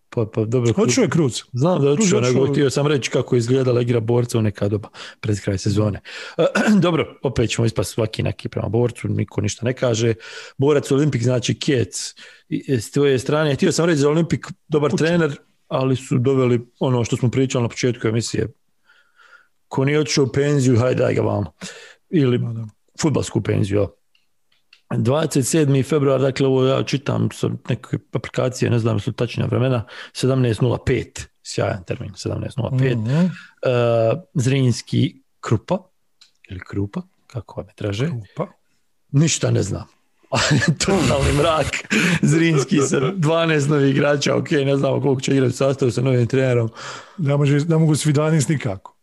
pa, pa dobro. Hoću je Kruz. Znam da otišao. nego htio sam reći kako je izgledala igra borca u neka doba pred kraj sezone. <clears throat> Dobro, opet ćemo ispast svaki neki prema borcu, niko ništa ne kaže. Borac Olimpik znači Kjec. I S tvoje strane, htio sam reći za Olimpik dobar trener, ali su doveli ono što smo pričali na početku emisije. Ko nije otišao u penziju, hajde daj ga vamo. Ili futbalsku penziju. jel. 27. februar, dakle ovo ja čitam sa neke aplikacije, ne znam su tačna vremena, 17.05, sjajan termin, 17.05. Mhm. Uh, Zrinski Krupa, ili Krupa, kako vam je traže, Pa. ništa ne znam. <laughs> Tonalni mrak, Zrinski sa 12 novih igrača, ok, ne znamo koliko će igrati sastavu sa novim trenerom. Ne, može, ne mogu svi danis nikako.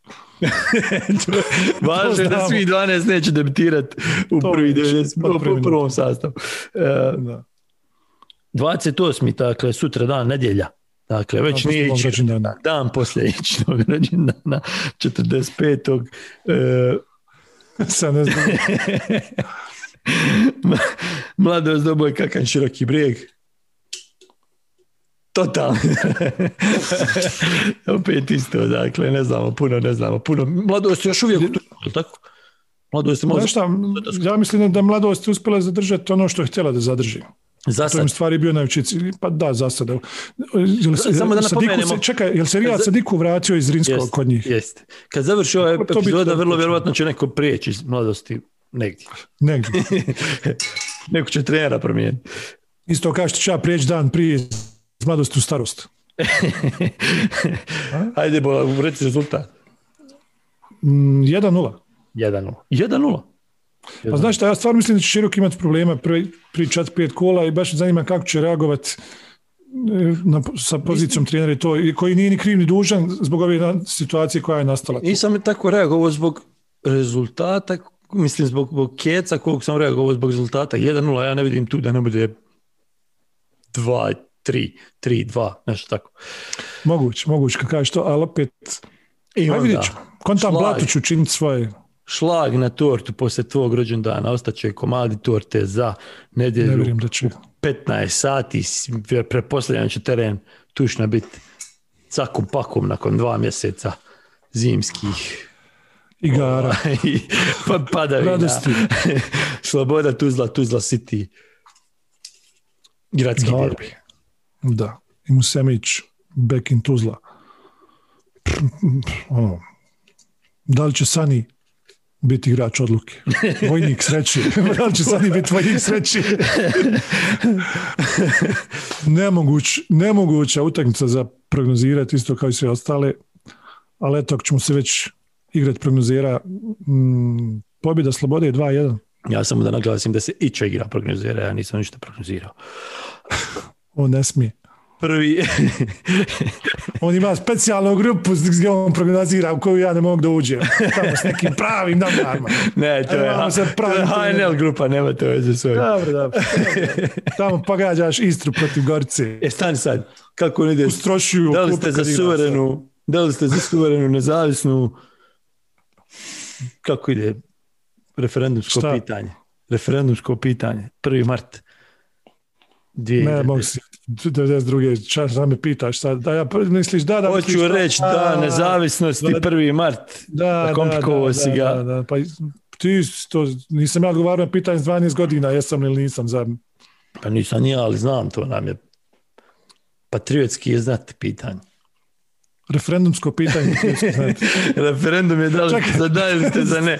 <laughs> Važno je da svi 12 neće debitirati u, To prvi vidiš, 90, od prve u prvom sastavu. Uh, Da. 28. dakle sutra dan nedjelja. Dakle, već nije ići rođendana. dan poslije ićnog rođendana 45. E, <laughs> Sad ne znam. <laughs> mladost doboj kakan široki brijeg. Totalno. <laughs> Opet isto, dakle, ne znamo puno, ne znamo puno. Mladost je još uvijek u Turskoj, jel tako? Mladost je šta, ja mislim da mladost je uspjela zadržati ono što je htjela da zadrži. Za To im sad. stvari bio najveći cilj. Pa da, za sada. Jel se, Samo da napomenemo- se, čekaj, jel se Rijad Sadiku vratio iz Rinskog Jest, kod njih? Jest. Kad završi ova To bi epizoda, vrlo vjerojatno će neko prijeći iz mladosti negdje. Negdje. <laughs> neko će trenera promijeniti. Isto kao što ću ja prijeći dan prije iz mladosti u starost. <laughs> Ajde, bo, reci rezultat. Mm, 1-0. 1-0. 1-0. Pa znaš šta, ja stvarno mislim da će Širok imati problema pri, pri 4-5 kola i baš me zanima kako će reagovati e, na, sa pozicijom trenera i to, i koji nije ni kriv ni dužan zbog ove situacije koja je nastala. Nisam tako reagovao zbog rezultata, mislim zbog, zbog keca kog sam reagovao zbog rezultata. 1-0, ja ne vidim tu da ne bude 2 3 3 2 nešto tako. Moguće, moguće kad kažeš to, ali opet, I onda, vidjet ćemo. Kontam šlag. Blatu ću učiniti svoje. šlag na tortu poslije tvog rođendana, ostaće komadi torte za Ne nedjelju vjerujem da će. 15 sati, pretpostavljam će teren tušna biti cakum pakum nakon dva mjeseca zimskih Igara. i <laughs> pa- padavina. Radosti. <laughs> Sloboda Tuzla, Tuzla City. Gradski Dobro. derbi. Da. I Musemić, back in Tuzla. Ono, da li će Sani biti igrač odluke? <laughs> Vojnik sreći. da li će Sani biti vojnik sreći? Nemoguć, nemoguća utakmica za prognozirati, isto kao i sve ostale. Ali eto, ako ćemo se već igrati prognozira, mm, pobjeda Slobode je 2-1. Ja samo da naglasim da se ića igra prognozira, ja nisam ništa prognozirao. <laughs> On ne smije. Prvi, <laughs> On ima specijalnu grupu gdje on prognozira u koju ja ne mogu da uđem. Tamo s nekim pravim namarima. ne, to je, se to je HNL grupa, nema to veze s ovim. Dobro, dobro. <laughs> Tamo pogađaš Istru protiv Gorice. E, stani sad, kako on ide? Ustrošuju Da li ste za suverenu, da li ste za suverenu, nezavisnu, kako ide referendumsko Šta? pitanje? Referendumsko pitanje, 1. mart. sad. Ne, mogu si 92. čas da me pitaš sad. Da ja misliš da da Hoću misliš reći A, da, nezavisnosti, da- 1. mart. Da, komplikovao da, si da, ga. Da, da, pa ti to, nisam ja odgovarao na pitanje s 12 godina, jesam ili nisam za... Pa nisam ni ja, ali znam, to nam je patriotski je znati pitanje. Referendumsko pitanje. <laughs> Referendum je da li ste za da ili ste za ne.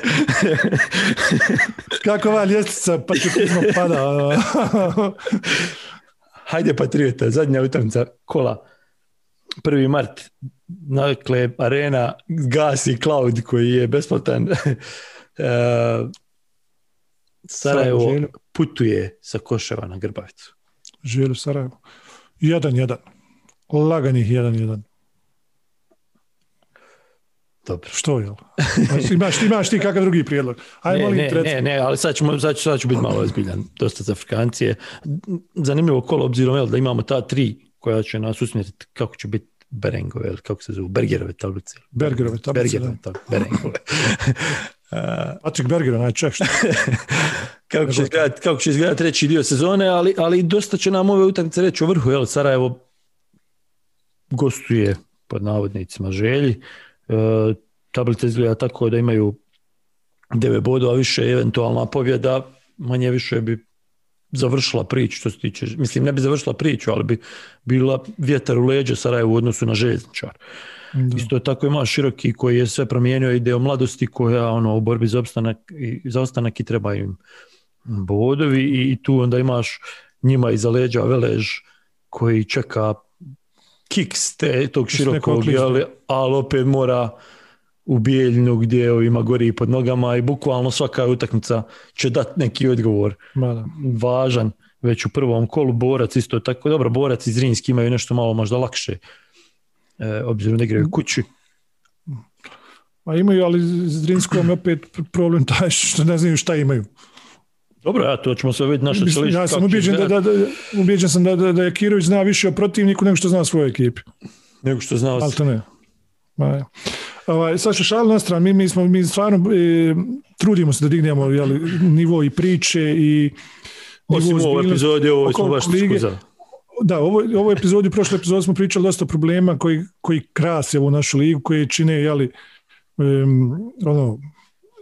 <laughs> Kako ova ljestvica patriotizma pada. <laughs> Hajde patriota, zadnja utakmica kola. 1. mart, dakle, arena gasi cloud koji je besplatan. E, Sarajevo putuje sa Koševa na Grbavicu. Želju Sarajevo. 1-1. Laganih 1-1. Dobro. Što je? imaš, imaš ti kakav drugi prijedlog? Aj, Ne, ne, ne, ne, ali sad, ćemo, sad, ću, sad ću biti malo ozbiljan, dosta za Afrikancije. Zanimljivo kolo, obzirom jel, da imamo ta tri koja će nas usmjeriti kako će biti Berengove, ili kako se zovu, Bergerove tablice. Bergerove tablice, Bergerove tablice, Berengove. <laughs> Patrick Berger, onaj što. <laughs> kako, će izgledati, kako će izgledati treći dio sezone, ali, ali dosta će nam ove utakmice reći o vrhu, jel, Sarajevo gostuje pod navodnicima želji. E, tablica izgleda tako da imaju 9 bodova više, eventualna pobjeda, manje više bi završila priču što se tiče, mislim ne bi završila priču, ali bi bila vjetar u leđa Sarajevu u odnosu na željezničar. Da. Isto tako ima široki koji je sve promijenio ide o mladosti koja ono u borbi za opstanak i za ostanak i treba im bodovi i, i tu onda imaš njima iza leđa Velež koji čeka kiks te, tog širokog, ali, ali opet mora u bijeljnu gdje ovima gori pod nogama i bukvalno svaka utakmica će dati neki odgovor Ma da. važan već u prvom kolu borac isto tako dobro borac i Zrinski imaju nešto malo možda lakše e, obzirom da igraju kući Ma imaju, ali s Drinskom je opet problem taj što ne znaju šta imaju. Dobro ja to ćemo se vidjeti na što će ja sam ubijeđen da, da, da, ubijeđen sam da, da, da je Kirović zna više o protivniku nego što zna o svojoj ekipi. nego što znao Ali si. to ne. Ma, ja. Ovaj, sad što šal na stranu, mi, mi, smo, mi stvarno e, trudimo se da dignemo jeli, nivo i priče i osim u ovoj epizodi ovo smo baš Da, ovo, ovo epizodi, prošle epizode smo pričali dosta problema koji, koji krase ovu našu ligu, koji čine, jeli, um, ono,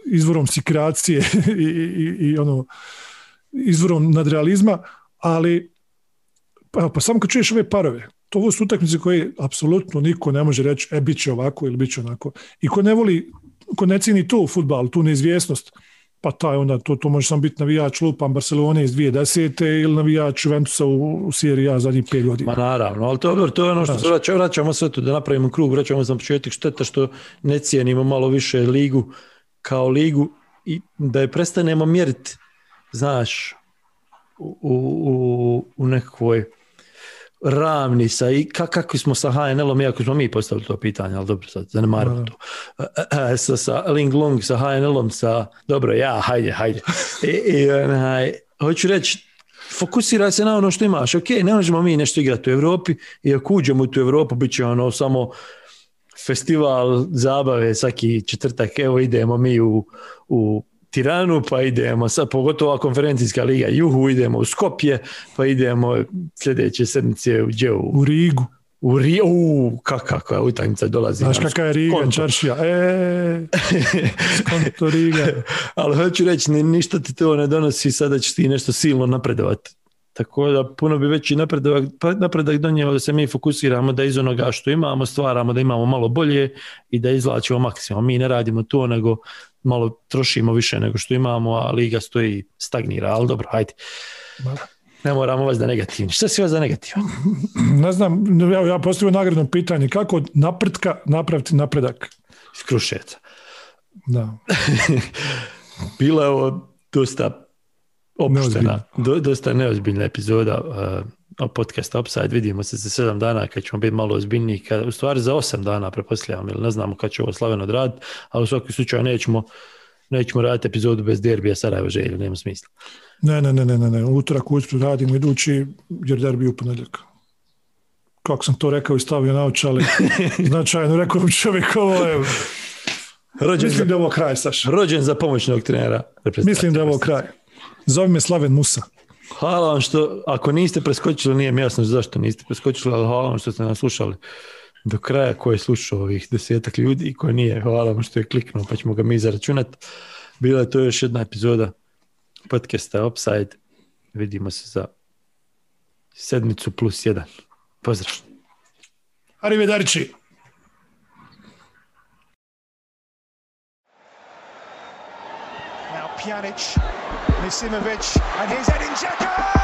izvorom sikracije <laughs> i, i, i ono izvorom nadrealizma, ali pa, pa samo kad čuješ ove parove, to su utakmice koje apsolutno niko ne može reći e, bit će ovako ili bit će onako. I ko ne voli, ko ne cini tu futbal, tu neizvjesnost, pa taj onda to, to može samo biti navijač lupam Barcelone iz 2010. ili navijač Juventusa u, u Sierra A zadnjih pet godina. Ma naravno, ali to, dobro, to je ono što se vraća, vraćamo sve to da napravimo krug, vraćamo za početak šteta što ne cijenimo malo više ligu kao ligu i da je prestanemo mjeriti, znaš, u, u, u nekakvoj ravni sa i kako smo sa HNL-om, iako smo mi postavili to pitanje, ali dobro, sad zanemarimo to. E, <clears throat> sa, sa Ling Long, sa HNL-om, sa, dobro, ja, hajde, hajde. I, i onaj, hoću reći, fokusiraj se na ono što imaš. Ok, ne možemo mi nešto igrati u Europi i ako uđemo u tu Europu, bit će ono samo festival zabave svaki četvrtak, evo idemo mi u, u Tiranu, pa idemo, sad pogotovo konferencijska liga, juhu, idemo u Skopje, pa idemo sljedeće sedmice u, u, u Rigu. U Rigu, kakva utakmica dolazi. Znaš kakva je Riga, Čaršija, e, <laughs> Riga. Ali hoću reći, ništa ti to ne donosi sada ćeš ti nešto silno napredovati. Tako da puno bi veći napredak, pa napredak donijelo da se mi fokusiramo da iz onoga što imamo stvaramo da imamo malo bolje i da izvlačimo maksimum. Mi ne radimo to nego malo trošimo više nego što imamo, a liga stoji stagnira, ali dobro, hajde. Ne moramo vas da negativni. Šta si vas da? Ne znam, ja, ja postavio nagradno pitanje. Kako napretka napraviti napredak? Iz Krušeca. Da. <laughs> Bilo je ovo dosta opuštena, do, dosta neozbiljna epizoda uh, podcasta Upside. Vidimo se za sedam dana kad ćemo biti malo ozbiljniji. Kad, u stvari za osam dana prepostavljam, ili ne znamo kad će ovo slaveno odraditi, ali u svakom slučaju nećemo, nećemo raditi epizodu bez derbija Sarajevo želju, nema smisla. Ne, ne, ne, ne, ne, ne. utorak ujutru radim idući jer derbi u ponedjeljak. Kako sam to rekao i stavio na očali, <laughs> značajno rekao čovjek ovo je... Rođen Mislim za, da je ovo kraj, Saša. Rođen za pomoćnog trenera. Mislim da je ovo kraj. Zove me Slaven Musa. Hvala vam što, ako niste preskočili, nije mi jasno zašto niste preskočili, ali hvala vam što ste nas slušali do kraja ko je slušao ovih desetak ljudi i ko nije. Hvala vam što je kliknuo, pa ćemo ga mi zaračunati. Bila je to još jedna epizoda podcasta Upside. Vidimo se za sedmicu plus jedan. Pozdrav. Arrivederci. Now Pjanic, Misimovic and he's heading Checker!